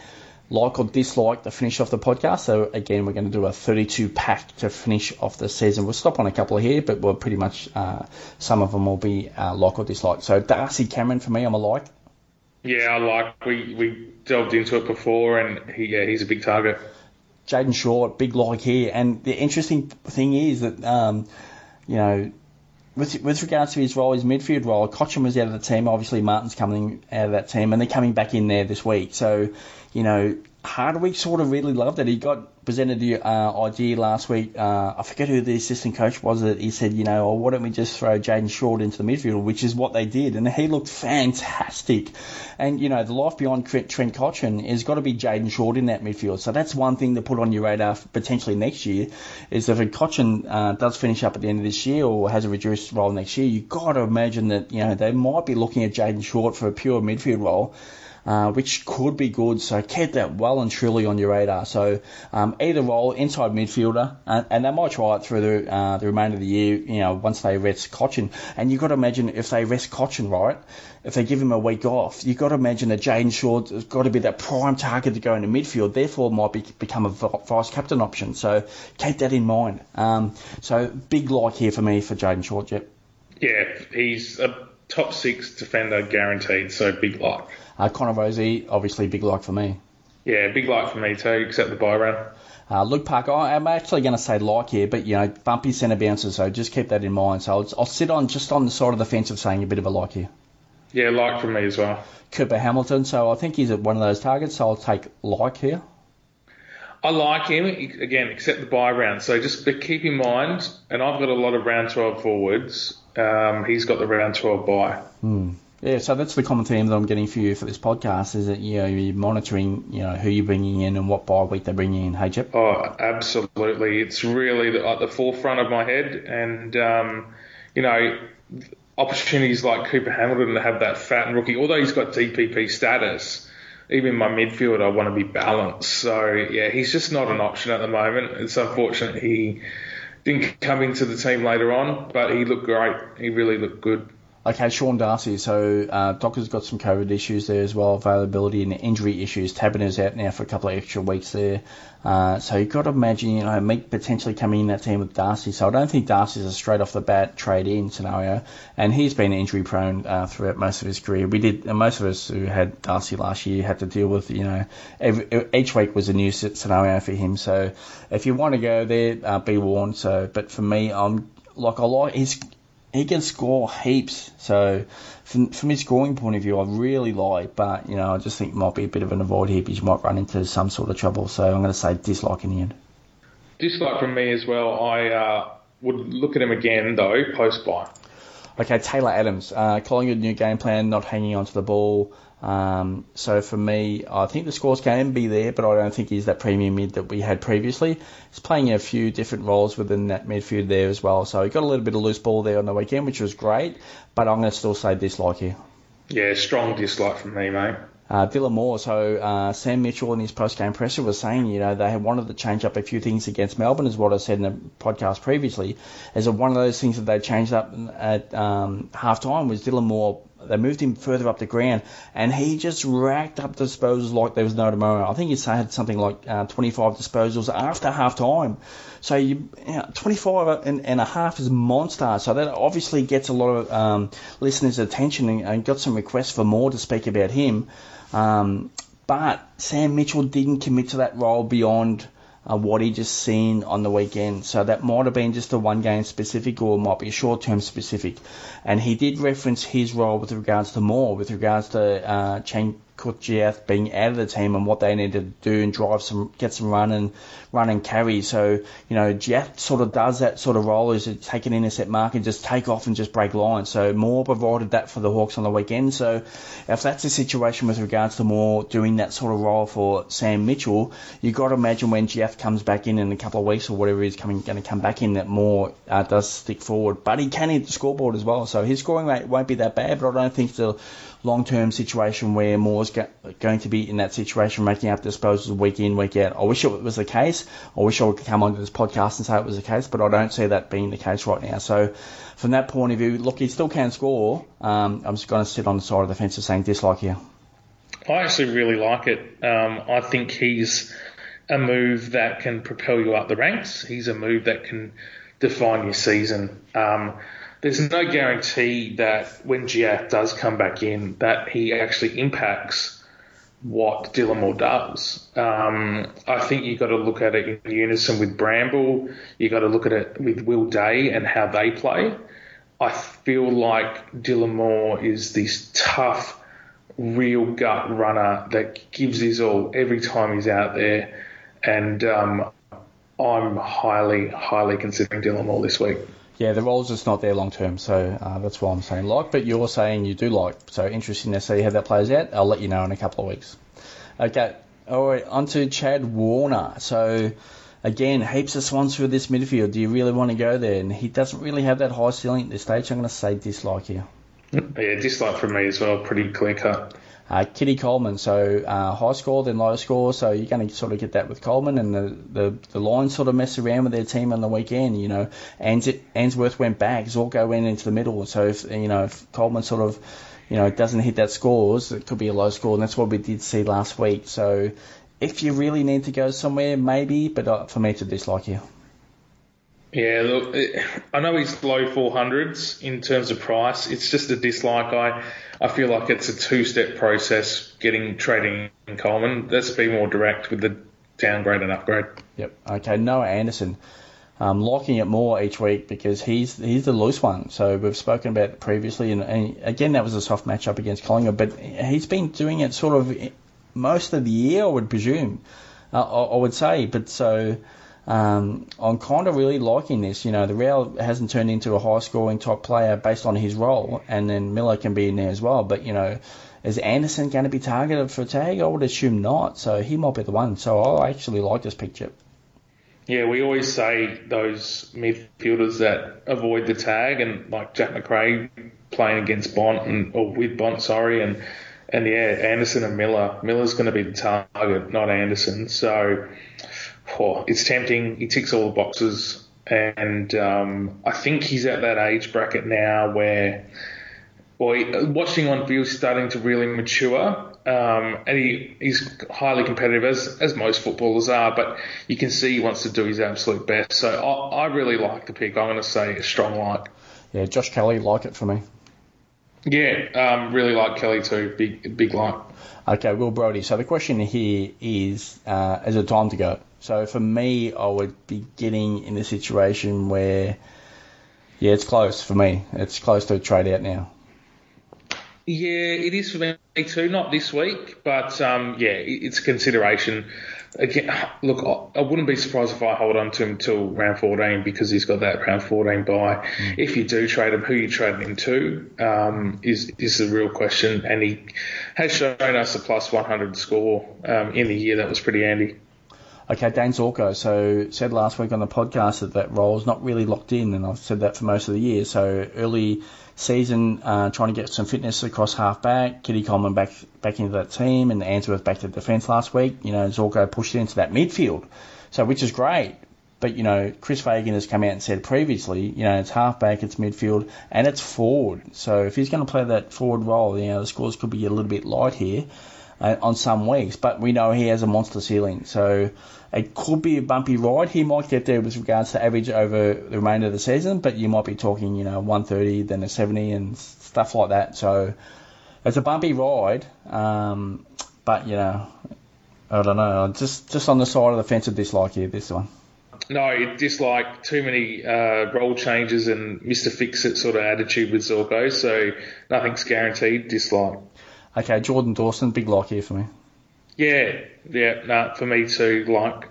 like or dislike to finish off the podcast. So again, we're going to do a 32 pack to finish off the season. We'll stop on a couple here, but we'll pretty much uh, some of them will be uh, like or dislike. So Darcy Cameron for me, I'm a like. Yeah, I like. We we delved into it before, and he, yeah, he's a big target. Jayden Short, big like here, and the interesting thing is that um, you know with with regards to his role, his midfield role, Cotchin was out of the team. Obviously, Martin's coming out of that team, and they're coming back in there this week. So, you know, Hardwick sort of really loved it. He got presented the uh, idea last week. Uh, I forget who the assistant coach was. That he said, you know, oh, why don't we just throw Jayden Short into the midfield, which is what they did, and he looked fantastic. And you know, the life beyond Trent Cotchin has got to be Jayden Short in that midfield. So that's one thing to put on your radar potentially next year. Is if Cotchin uh, does finish up at the end of this year or has a reduced role next year, you've got to imagine that you know they might be looking at Jayden Short for a pure midfield role uh, which could be good. So keep that well and truly on your radar. So um, either role, inside midfielder, and, and, they might try it through the, uh, the remainder of the year. You know, once they rest Cotchin, and you've got to imagine if they rest Cotchin, right? If they give him a week off, you've got to imagine that Jayden Short has got to be that prime target to go into midfield. Therefore, might be, become a vice captain option. So keep that in mind. Um, so big like here for me for Jayden Short, Yep. Yeah, he's a top six defender guaranteed. So big like. Uh, Connor Rozee, obviously big like for me. Yeah, big like for me too, except the buy round. Uh, Luke Parker, I'm actually going to say like here, but you know, bumpy centre bounces, so just keep that in mind. So I'll, I'll, sit on just on the side of the fence of saying a bit of a like here. Yeah, like for me as well. Cooper Hamilton, so I think he's at one of those targets, so I'll take like here. I like him again, except the buy round. So just keep in mind, and I've got a lot of round 12 forwards. Um, he's got the round 12 buy. Hmm. Yeah, so that's the common theme that I'm getting for you for this podcast is that you know you're monitoring you know who you're bringing in and what bye week they're bringing in. Hey, Chip. Oh, absolutely. It's really at the forefront of my head, and um, you know opportunities like Cooper Hamilton to have that fat and rookie, although he's got DPP status. Even in my midfield, I want to be balanced. So yeah, he's just not an option at the moment. It's unfortunate he didn't come into the team later on, but he looked great. He really looked good. Okay, Sean Darcy. So uh, Docker's got some COVID issues there as well, availability and injury issues. is out now for a couple of extra weeks there. Uh, so you've got to imagine, you know, Meek potentially coming in that team with Darcy. So I don't think Darcy's a straight off the bat trade in scenario. And he's been injury prone uh, throughout most of his career. We did, most of us who had Darcy last year had to deal with, you know, every, each week was a new scenario for him. So if you want to go there, uh, be warned. So, but for me, I'm like I like his he can score heaps. So from, from his scoring point of view, I really like, but you know, I just think it might be a bit of an avoid here because you might run into some sort of trouble. So I'm going to say dislike in the end. Dislike from me as well. I uh, would look at him again though post buy. Okay, Taylor Adams, uh, Collingwood new game plan, not hanging onto the ball. Um, so for me, I think the scores can be there, but I don't think he's that premium mid that we had previously. He's playing a few different roles within that midfield there as well. So he got a little bit of loose ball there on the weekend, which was great, but I'm going to still say dislike here. Yeah, strong dislike from me, mate. Uh, Dylan Moore, so uh, Sam Mitchell in his post-game presser was saying, you know, they had wanted to change up a few things against Melbourne, is what I said in the podcast previously. As one of those things that they changed up at um, half time was Dylan Moore they moved him further up the ground, and he just racked up disposals like there was no tomorrow. I think he had something like uh, 25 disposals after half time. So you, you know, 25 and, and, a half is monster. So that obviously gets a lot of um, listeners' attention and, and, got some requests for more to speak about him. Um, but Sam Mitchell didn't commit to that role beyond uh, what he just seen on the weekend. So that might have been just a one game specific or might be a short term specific. And he did reference his role with regards to Moore, with regards to uh, change, Kutjev being out of the team and what they need to do and drive some, get some run and run and carry. So, you know, Jeff sort of does that sort of role is to take an intercept mark and just take off and just break lines. So Moore provided that for the Hawks on the weekend. So if that's the situation with regards to Moore doing that sort of role for Sam Mitchell, you've got to imagine when Jeff comes back in in a couple of weeks or whatever he's coming, going to come back in that Moore uh, does stick forward. But he can hit the scoreboard as well. So his scoring rate won't be that bad, but I don't think the long term situation where Moore's go- going to be in that situation, making up disposals week in, week out. I wish it was the case. I wish I could come onto this podcast and say it was the case, but I don't see that being the case right now. So, from that point of view, look, he still can score. Um, I'm just going to sit on the side of the fence and saying dislike here. I actually really like it. Um, I think he's a move that can propel you up the ranks. He's a move that can define your season. Um, there's no guarantee that when Giac does come back in, that he actually impacts what Dylan Moore does. Um, I think you've got to look at it in unison with Bramble. You've got to look at it with Will Day and how they play. I feel like Dylan Moore is this tough, real gut runner that gives his all every time he's out there. And um, I'm highly, highly considering Dylan Moore this week yeah, the role's just not there long term, so uh, that's why I'm saying like. But you're saying you do like, so interesting to see how that plays out. I'll let you know in a couple of weeks. Okay, all right, on to Chad Warner. So again, heaps of swans for this midfield. Do you really want to go there? And he doesn't really have that high ceiling at this stage. I'm going to say dislike here. Yeah, dislike from me as well. Pretty clear cut. Uh, Kitty Coleman, so uh, high score then low score, so you're going to sort of get that with Coleman, and the, the, the Lions sort of mess around with their team on the weekend. You know, Ans- Answorth went back, Zorko went into the middle, so if you know if Coleman sort of you know doesn't hit that scores, it could be a low score, and that's what we did see last week. So if you really need to go somewhere, maybe, but uh, for me to dislike you. Yeah, look, I know he's low 400s in terms of price. It's just a dislike. I I feel like it's a two-step process getting trading in Coleman. Let's be more direct with the downgrade and upgrade. Yep. Okay. Noah Anderson. Um, liking it more each week because he's he's the loose one. So we've spoken about it previously, and, and again that was a soft matchup against Collingwood, but he's been doing it sort of most of the year, I would presume. Uh, I, I would say, but so um, I'm kind of really liking this. You know, the Rowell hasn't turned into a high scoring top player based on his role, and then Miller can be in there as well. But, you know, is Anderson going to be targeted for a tag? I would assume not. So he might be the one. So I actually like this picture. Yeah, we always say those midfielders that avoid the tag, and like Jack Macrae playing against Bont and or with Bont, sorry, and and yeah, Anderson and Miller. Miller's going to be the target, not Anderson. So oh, it's tempting. He ticks all the boxes, and um, I think he's at that age bracket now where, well, watching on field starting to really mature. Um, and he, he's highly competitive as as most footballers are, but you can see he wants to do his absolute best. So I, I really like the pick. I'm going to say a strong like. Yeah, Josh Kelly like it for me. Yeah, um, really like Kelly too. Big big like. Okay, Will Brodie. So the question here is, uh, is it time to go? So for me, I would be getting in a situation where, yeah, it's close for me. It's close to a trade out now. Yeah, it is for me too. Not this week, but um, yeah, it's consideration. Again, look, I wouldn't be surprised if I hold on to him until round 14 because he's got that round 14 buy. Mm. If you do trade him, who you trading him to um, is is the real question. And he has shown us a plus 100 score um, in the year. That was pretty handy. Okay, Dane Zorko. So said last week on the podcast that that role is not really locked in, and I've said that for most of the year. So early season, uh, trying to get some fitness across half back. Kitty Coleman back back into that team, and Answorth back to defence last week. You know, Zorko pushed into that midfield, so which is great. But you know, Chris Fagan has come out and said previously, you know, it's half back, it's midfield, and it's forward. So if he's going to play that forward role, you know, the scores could be a little bit light here uh, on some weeks, but we know he has a monster ceiling. So it could be a bumpy ride. He might get there with regards to average over the remainder of the season, but you might be talking, you know, 130, then a 70 and stuff like that. So it's a bumpy ride, um, but you know, I don't know. Just just on the side of the fence of dislike here, this one. No, dislike too many uh, role changes and Mr. Fix It sort of attitude with Zorko, so nothing's guaranteed. Dislike. Okay, Jordan Dawson, big lock here for me. Yeah, yeah, no, for me too. Like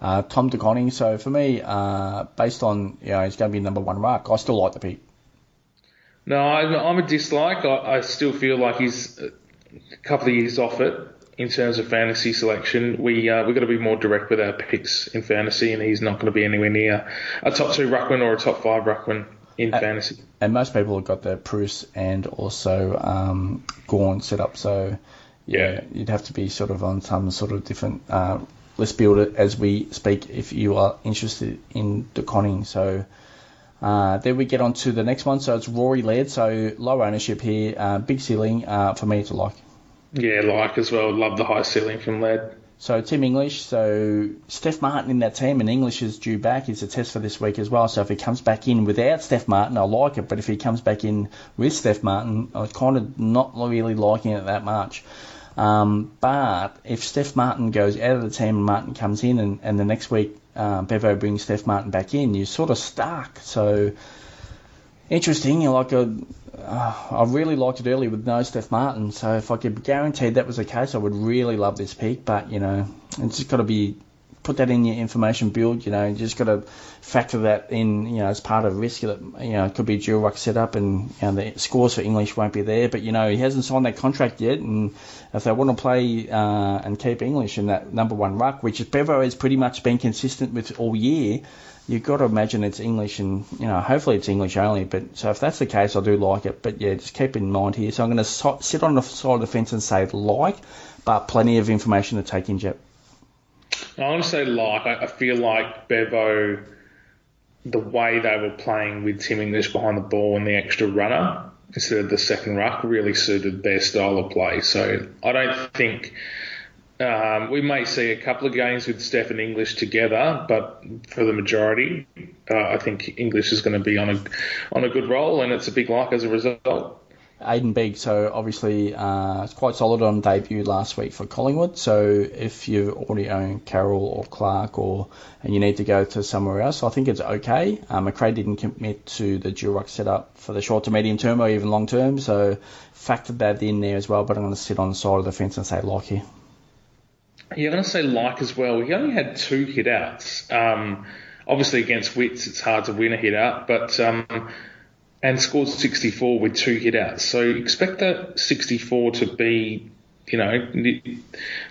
uh, Tom De Koning. So for me, uh, based on you know he's going to be number one ruck, I still like the pick. No, I'm, I'm a dislike. I, I still feel like he's a couple of years off it in terms of fantasy selection. We uh, we've got to be more direct with our picks in fantasy, and he's not going to be anywhere near a top two ruckman or a top five ruckman in Uh, fantasy. And most people have got the Preuss and also um, Gawn set up. So yeah, you'd have to be sort of on some sort of different uh, list builder as we speak if you are interested in De Koning. So. Uh, then we get on to the next one. So it's Rory Laird. So low ownership here, uh, big ceiling uh, for me to like. Yeah, like as well. Love the high ceiling from Led. So Tim English, so Steph Martin in that team, and English is due back. He's a test for this week as well. So if he comes back in without Steph Martin, I like it. But if he comes back in with Steph Martin, I'm kind of not really liking it that much. Um, but if Steph Martin goes out of the team and Martin comes in, and, and the next week uh, Bevo brings Steph Martin back in, you're sort of stuck. So interesting. Like a, uh, I really liked it early with no Steph Martin. So if I could guarantee that was the case, I would really love this pick. But you know, it's just got to be put that in your information build. You know, you just got to factor that in. You know, as part of risk that you know it could be a dual ruck setup, and you know, the scores for English won't be there. But you know, he hasn't signed that contract yet, and if they want to play uh, and keep English in that number one ruck, which Bevo has pretty much been consistent with all year you've got to imagine it's English and, you know, hopefully it's English only. But so if that's the case, I do like it. But yeah, just keep in mind here. So I'm going to so- sit on the side of the fence and say like, but plenty of information to take in, Jep. I want to say like. I, I feel like Bevo, the way they were playing with Tim English behind the ball and the extra runner instead of the second ruck really suited their style of play. So I don't think um, we may see a couple of games with Steph and English together, but for the majority, uh, I think English is going to be on a on a good roll, and it's a big like as a result. Aiden Begg, so obviously uh, it's quite solid on debut last week for Collingwood. So if you already own Carroll or Clark, or and you need to go to somewhere else, I think it's okay. Uh, McRae didn't commit to the dual ruck setup for the short to medium term or even long term, so factored that in there as well. But I'm going to sit on the side of the fence and say here. I'm going to say like as well. He only had two hit outs. Um, obviously against Witts, it's hard to win a hit out, but um, and scored 64 with two hit outs. So expect that 64 to be, you know,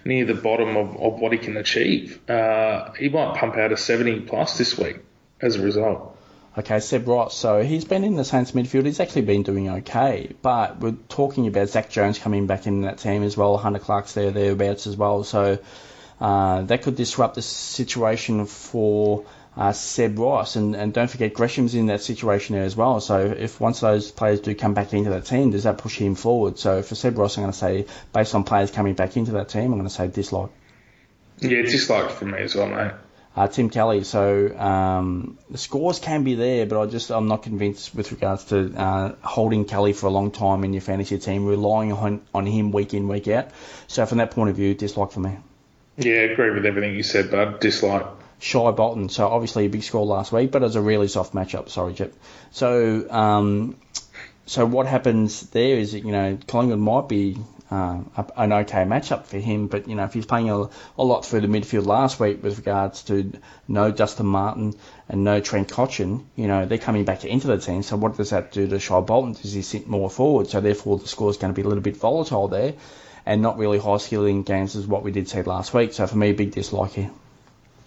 near the bottom of, of what he can achieve. Uh, he might pump out a 70 plus this week as a result. Okay, Seb Ross. So he's been in the Saints midfield. He's actually been doing okay, but we're talking about Zach Jones coming back in that team as well. Hunter Clark's there, thereabouts as well. So uh, that could disrupt the situation for uh, Seb Ross. And, and don't forget, Gresham's in that situation there as well. So if once those players do come back into that team, does that push him forward? So for Seb Ross, I'm going to say, based on players coming back into that team, I'm going to say dislike. Yeah, it's disliked for me as well, mate. Uh, Tim Kelly. So um, the scores can be there, but I just I'm not convinced with regards to uh, holding Kelly for a long time in your fantasy team, relying on on him week in week out. So from that point of view, dislike for me. Yeah, agree with everything you said, bud. Dislike. Shai Bolton. So obviously a big score last week, but it was a really soft matchup. Sorry, Chip. So um, so what happens there is that you know Collingwood might be uh, an okay matchup for him, but you know if he's playing a, a lot through the midfield last week with regards to no Dustin Martin and no Trent Cotchin, you know they're coming back into the team. So what does that do to Shai Bolton? Does he sit more forward? So therefore the score is going to be a little bit volatile there, and not really high skilling games as what we did see last week. So for me, big dislike here.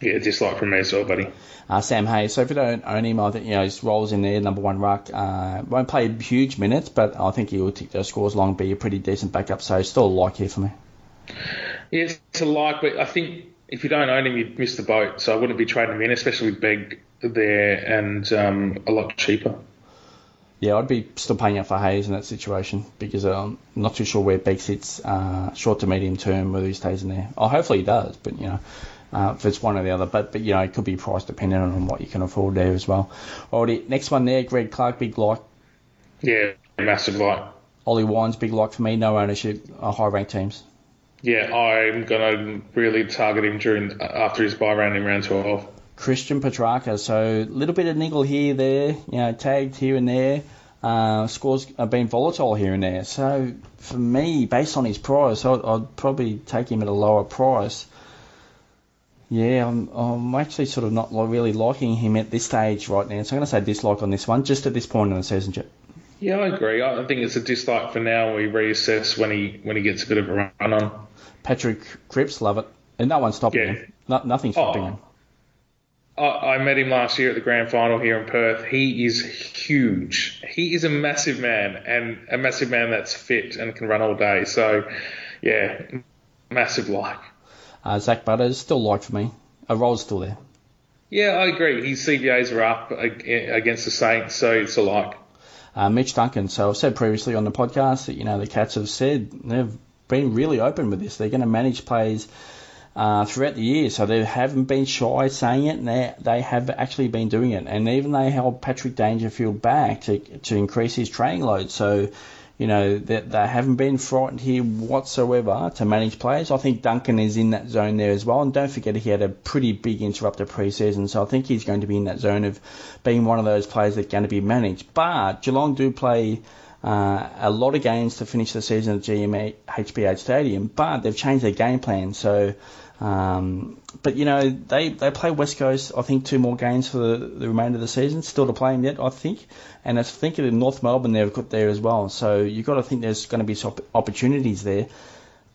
Yeah, dislike from me as well, buddy. Uh, Sam Hayes. So if you don't own him, I think you know his roles in there, number one ruck. Uh, won't play huge minutes, but I think he will tick those scores along, be a pretty decent backup. So still a like here for me. Yeah, it's a like, but I think if you don't own him, you'd miss the boat. So I wouldn't be trading him in, especially with Begg there and um, a lot cheaper. Yeah, I'd be still paying out for Hayes in that situation because I'm not too sure where Begg sits uh, short to medium term, whether he stays in there. Oh, hopefully he does, but you know. Uh, if it's one or the other, but but you know it could be price dependent on what you can afford there as well. Alrighty, next one there, Greg Clark, big like. Yeah, massive like. Ollie Wines, big like for me, no ownership, uh, high ranked teams. Yeah, I'm gonna really target him during after his buy round in round twelve. Christian Petrarca, so a little bit of niggle here, there, you know, tagged here and there. Uh, scores have been volatile here and there. So for me, based on his price, I'd, I'd probably take him at a lower price. Yeah, I'm, I'm actually sort of not really liking him at this stage right now. So I'm going to say dislike on this one, just at this point in the season, Chip. Yeah, I agree. I think it's a dislike for now. We reassess when he when he gets a bit of a run on. Patrick Cripps, love it, and no one's stopping yeah. him. No, nothing's stopping oh, him. I, I met him last year at the grand final here in Perth. He is huge. He is a massive man and a massive man that's fit and can run all day. So, yeah, massive like. Uh, Zak Butters still like for me. A roll's still there. Yeah, I agree. His CBAs are up against the Saints, so it's a like. Uh, Mitch Duncan. So I've said previously on the podcast that you know the Cats have said they've been really open with this. They're going to manage plays uh, throughout the year, so they haven't been shy saying it, and they, they have actually been doing it. And even they held Patrick Dangerfield back to to increase his training load. So you know, that they, haven't been frightened here whatsoever to manage players. I think Duncan is in that zone there as well. And don't forget, he had a pretty big interrupted pre-season, so I think he's going to be in that zone of being one of those players that's going to be managed. But Geelong do play uh, a lot of games to finish the season at GMHBA HBH Stadium, but they've changed their game plan. So um, but you know they, they play West Coast. I think two more games for the, the remainder of the season. Still to play them yet, I think. And I think in North Melbourne they've got there as well. So you've got to think there's going to be some opportunities there.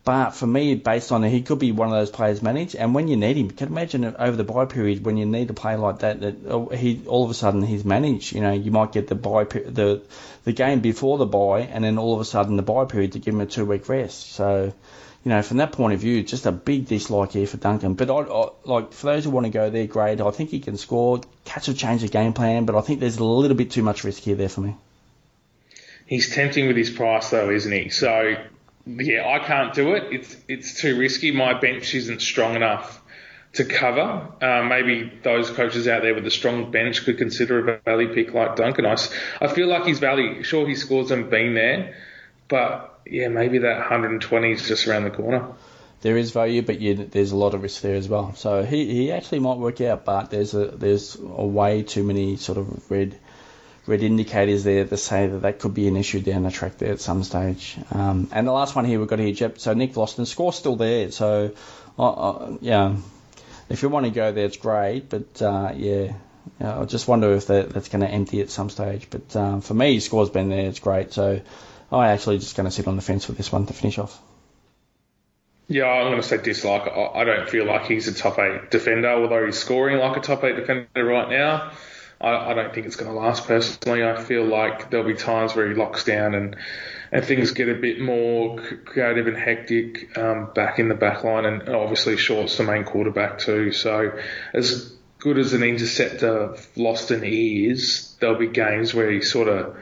But for me, based on it, he could be one of those players managed. And when you need him, you can imagine over the buy period when you need a player like that, that oh, he all of a sudden he's managed. You know, you might get the buy the the game before the buy, and then all of a sudden the buy period to give him a two week rest. So you know, from that point of view, just a big dislike here for Duncan. But I, I, like for those who want to go there, great. I think he can score. Cats have changed the game plan, but I think there's a little bit too much risk here there for me. He's tempting with his price though, isn't he? So yeah, I can't do it. It's it's too risky. My bench isn't strong enough to cover. Uh, maybe those coaches out there with a strong bench could consider a value pick like Duncan. I, I feel like his value. Sure, his scores haven't been there, but yeah, maybe that 120 is just around the corner. There is value, but yeah, there's a lot of risk there as well. So he, he actually might work out, but there's a there's a way too many sort of red red indicators there to say that that could be an issue down the track there at some stage. Um, and the last one here we've got here. So Nick Vlastuin, score's still there. So uh, uh, yeah, if you want to go there, it's great. But uh, yeah, I just wonder if that, that's going to empty at some stage. But um, for me, score's been there. It's great. So I actually just going to sit on the fence with this one to finish off. Yeah, I'm going to say dislike. I don't feel like he's a top eight defender, although he's scoring like a top eight defender right now. I, I don't think it's going to last personally. I feel like there'll be times where he locks down and and things get a bit more creative and hectic um, back in the back line, and obviously Short's the main quarterback too. So as good as an interceptor Vlastuin is, there'll be games where he sort of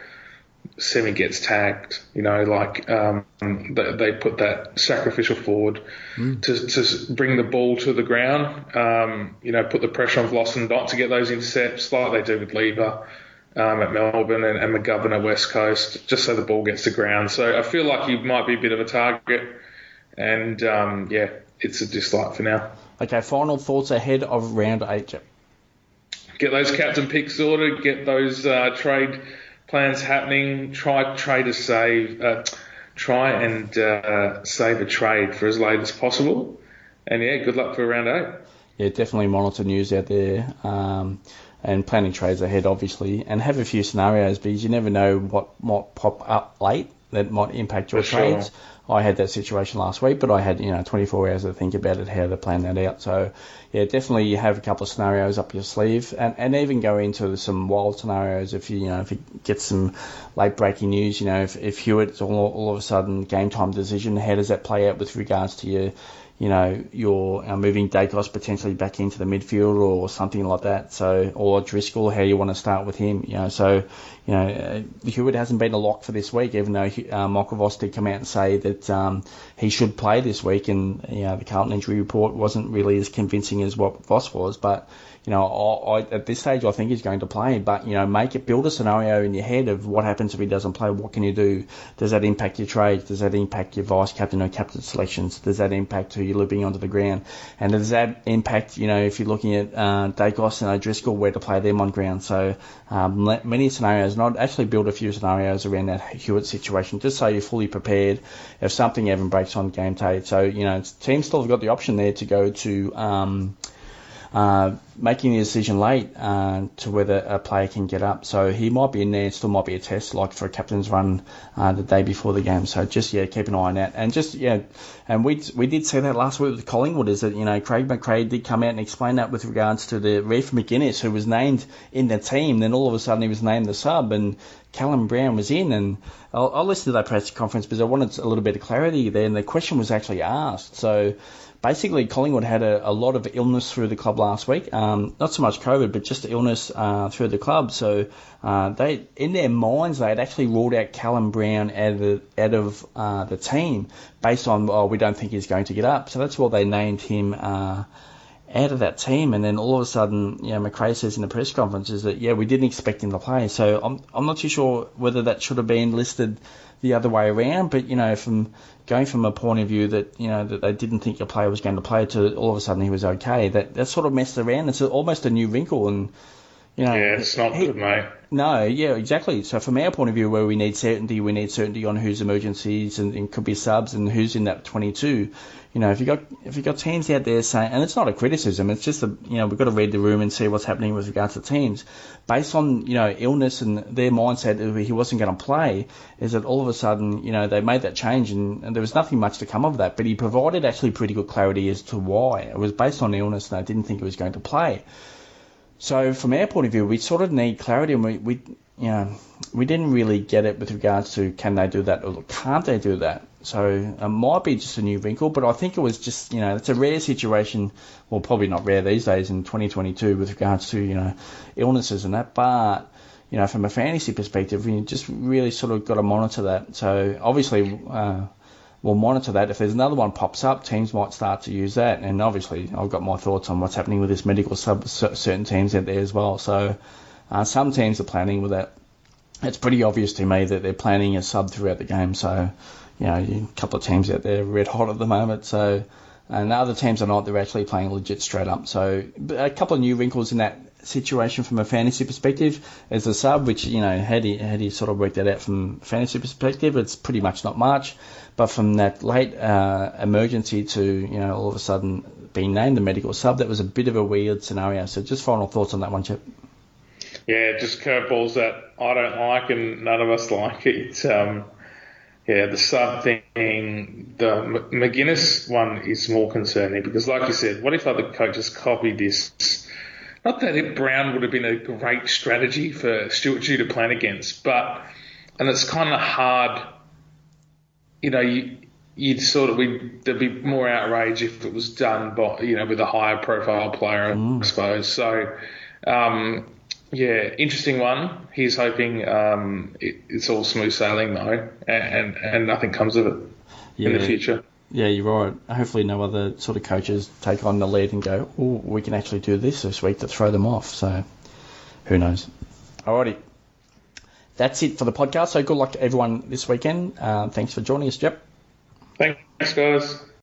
semi gets tagged. You know, like um, they, they, put that sacrificial forward mm. to, to bring the ball to the ground. Um, you know, put the pressure on Vlastuin not to get those intercepts like they do with Lever. Um, at Melbourne and, and McGovern at West Coast, just so the ball gets to ground. So I feel like he might be a bit of a target, and um, yeah, it's a dislike for now. Okay, final thoughts ahead of round eight. Get those captain picks sorted. Get those uh, trade plans happening. Try try to save, uh, try and uh, save a trade for as late as possible. And yeah, good luck for round eight. Yeah, definitely monitor news out there. Um, and planning trades ahead, obviously, and have a few scenarios because you never know what might pop up late that might impact your for trades. Sure. I had that situation last week, but I had you know 24 hours to think about it, how to plan that out. So yeah, definitely you have a couple of scenarios up your sleeve, and, and even go into some wild scenarios if you you know if you get some late breaking news. You know if if Hewett's all, all of a sudden game time decision, how does that play out with regards to your you know, you're uh, moving Daicos potentially back into the midfield or something like that. So, or Driscoll, how you want to start with him. You know, so, you know, uh, Hewett hasn't been a lock for this week, even though uh, Voss did come out and say that that um, he should play this week, and you know the Carlton injury report wasn't really as convincing as what Voss was, but you know, I, I, at this stage, I think he's going to play. But you know, make it build a scenario in your head of what happens if he doesn't play. What can you do? Does that impact your trades? Does that impact your vice captain or captain selections? Does that impact who you're looping onto the ground? And does that impact, you know, if you're looking at uh, Daicos and O'Driscoll, where to play them on ground? So um, many scenarios, and I'd actually build a few scenarios around that Hewett situation, just so you're fully prepared if something even breaks on game day. So you know, teams still have got the option there to go to. Um, uh, making the decision late uh, to whether a player can get up. So he might be in there. Still might be a test, like for a captain's run uh, the day before the game. So just yeah, keep an eye on that. And just yeah, and we we did see that last week with Collingwood. Is that you know Craig McRae did come out and explain that with regards to the Reef McInnes, who was named in the team. Then all of a sudden he was named the sub, and Callum Brown was in. And I'll, I'll listen to that press conference because I wanted a little bit of clarity there. And the question was actually asked. So basically Collingwood had a, a, lot of illness through the club last week. Um, not so much COVID, but just illness uh, through the club. So uh, they, in their minds, they had actually ruled out Callum Brown out of the, out of uh, the team based on, oh, we don't think he's going to get up. So that's why they named him uh, out of that team. And then all of a sudden, you know, McRae says in the press conference is that, yeah, we didn't expect him to play. So I'm, I'm not too sure whether that should have been listed the other way around. But, you know, from going from a point of view that, you know, that they didn't think a player was going to play to all of a sudden he was okay, that, that sort of messed around. It's almost a new wrinkle. And, you know, yeah, it's not he, good, mate. No, yeah, exactly. So from our point of view, where we need certainty, we need certainty on who's emergencies and, and could be subs and who's in that 22. You know, if you got if you got teams out there saying, and it's not a criticism, it's just a you know we've got to read the room and see what's happening with regards to teams, based on you know illness and their mindset that he wasn't going to play, is that all of a sudden you know they made that change and, and there was nothing much to come of that, but he provided actually pretty good clarity as to why it was based on illness and I didn't think he was going to play. So from our point of view, we sort of need clarity, and we, we you know we didn't really get it with regards to can they do that or can't they do that. So it might be just a new wrinkle, but I think it was just you know it's a rare situation. Well, probably not rare these days in 2022 with regards to you know illnesses and that, but you know, from a fantasy perspective, we just really sort of got to monitor that. So obviously, uh, we'll monitor that. If there's another one pops up, teams might start to use that. And obviously, I've got my thoughts on what's happening with this medical sub, certain teams out there as well. So uh, some teams are planning with that. It's pretty obvious to me that they're planning a sub throughout the game. So, you know, a couple of teams out there red hot at the moment. So, and other teams are not. They're actually playing legit straight up. So a couple of new wrinkles in that situation from a fantasy perspective. As a sub, which you know, had he had he sort of worked that out from fantasy perspective, it's pretty much not much. But from that late uh, emergency to you know all of a sudden being named the medical sub, that was a bit of a weird scenario. So just final thoughts on that one, Chip. Yeah, just curveballs that I don't like and none of us like it. Um, yeah, the sub thing, the McInnes one is more concerning because, like you said, what if other coaches copy this? Not that it, Brown would have been a great strategy for Stuart Dew to plan against, but and it's kind of hard. You know, you, you'd sort of we there'd be more outrage if it was done by you know with a higher profile player, mm. I suppose. So. Um, yeah, interesting one. He's hoping um, it, it's all smooth sailing though, and, and nothing comes of it yeah. in the future. Yeah, you're right. Hopefully, no other sort of coaches take on the lead and go, "Oh, we can actually do this this week to throw them off." So, who knows? Alrighty, that's it for the podcast. So, good luck to everyone this weekend. Uh, thanks for joining us, Jep. Thanks, guys.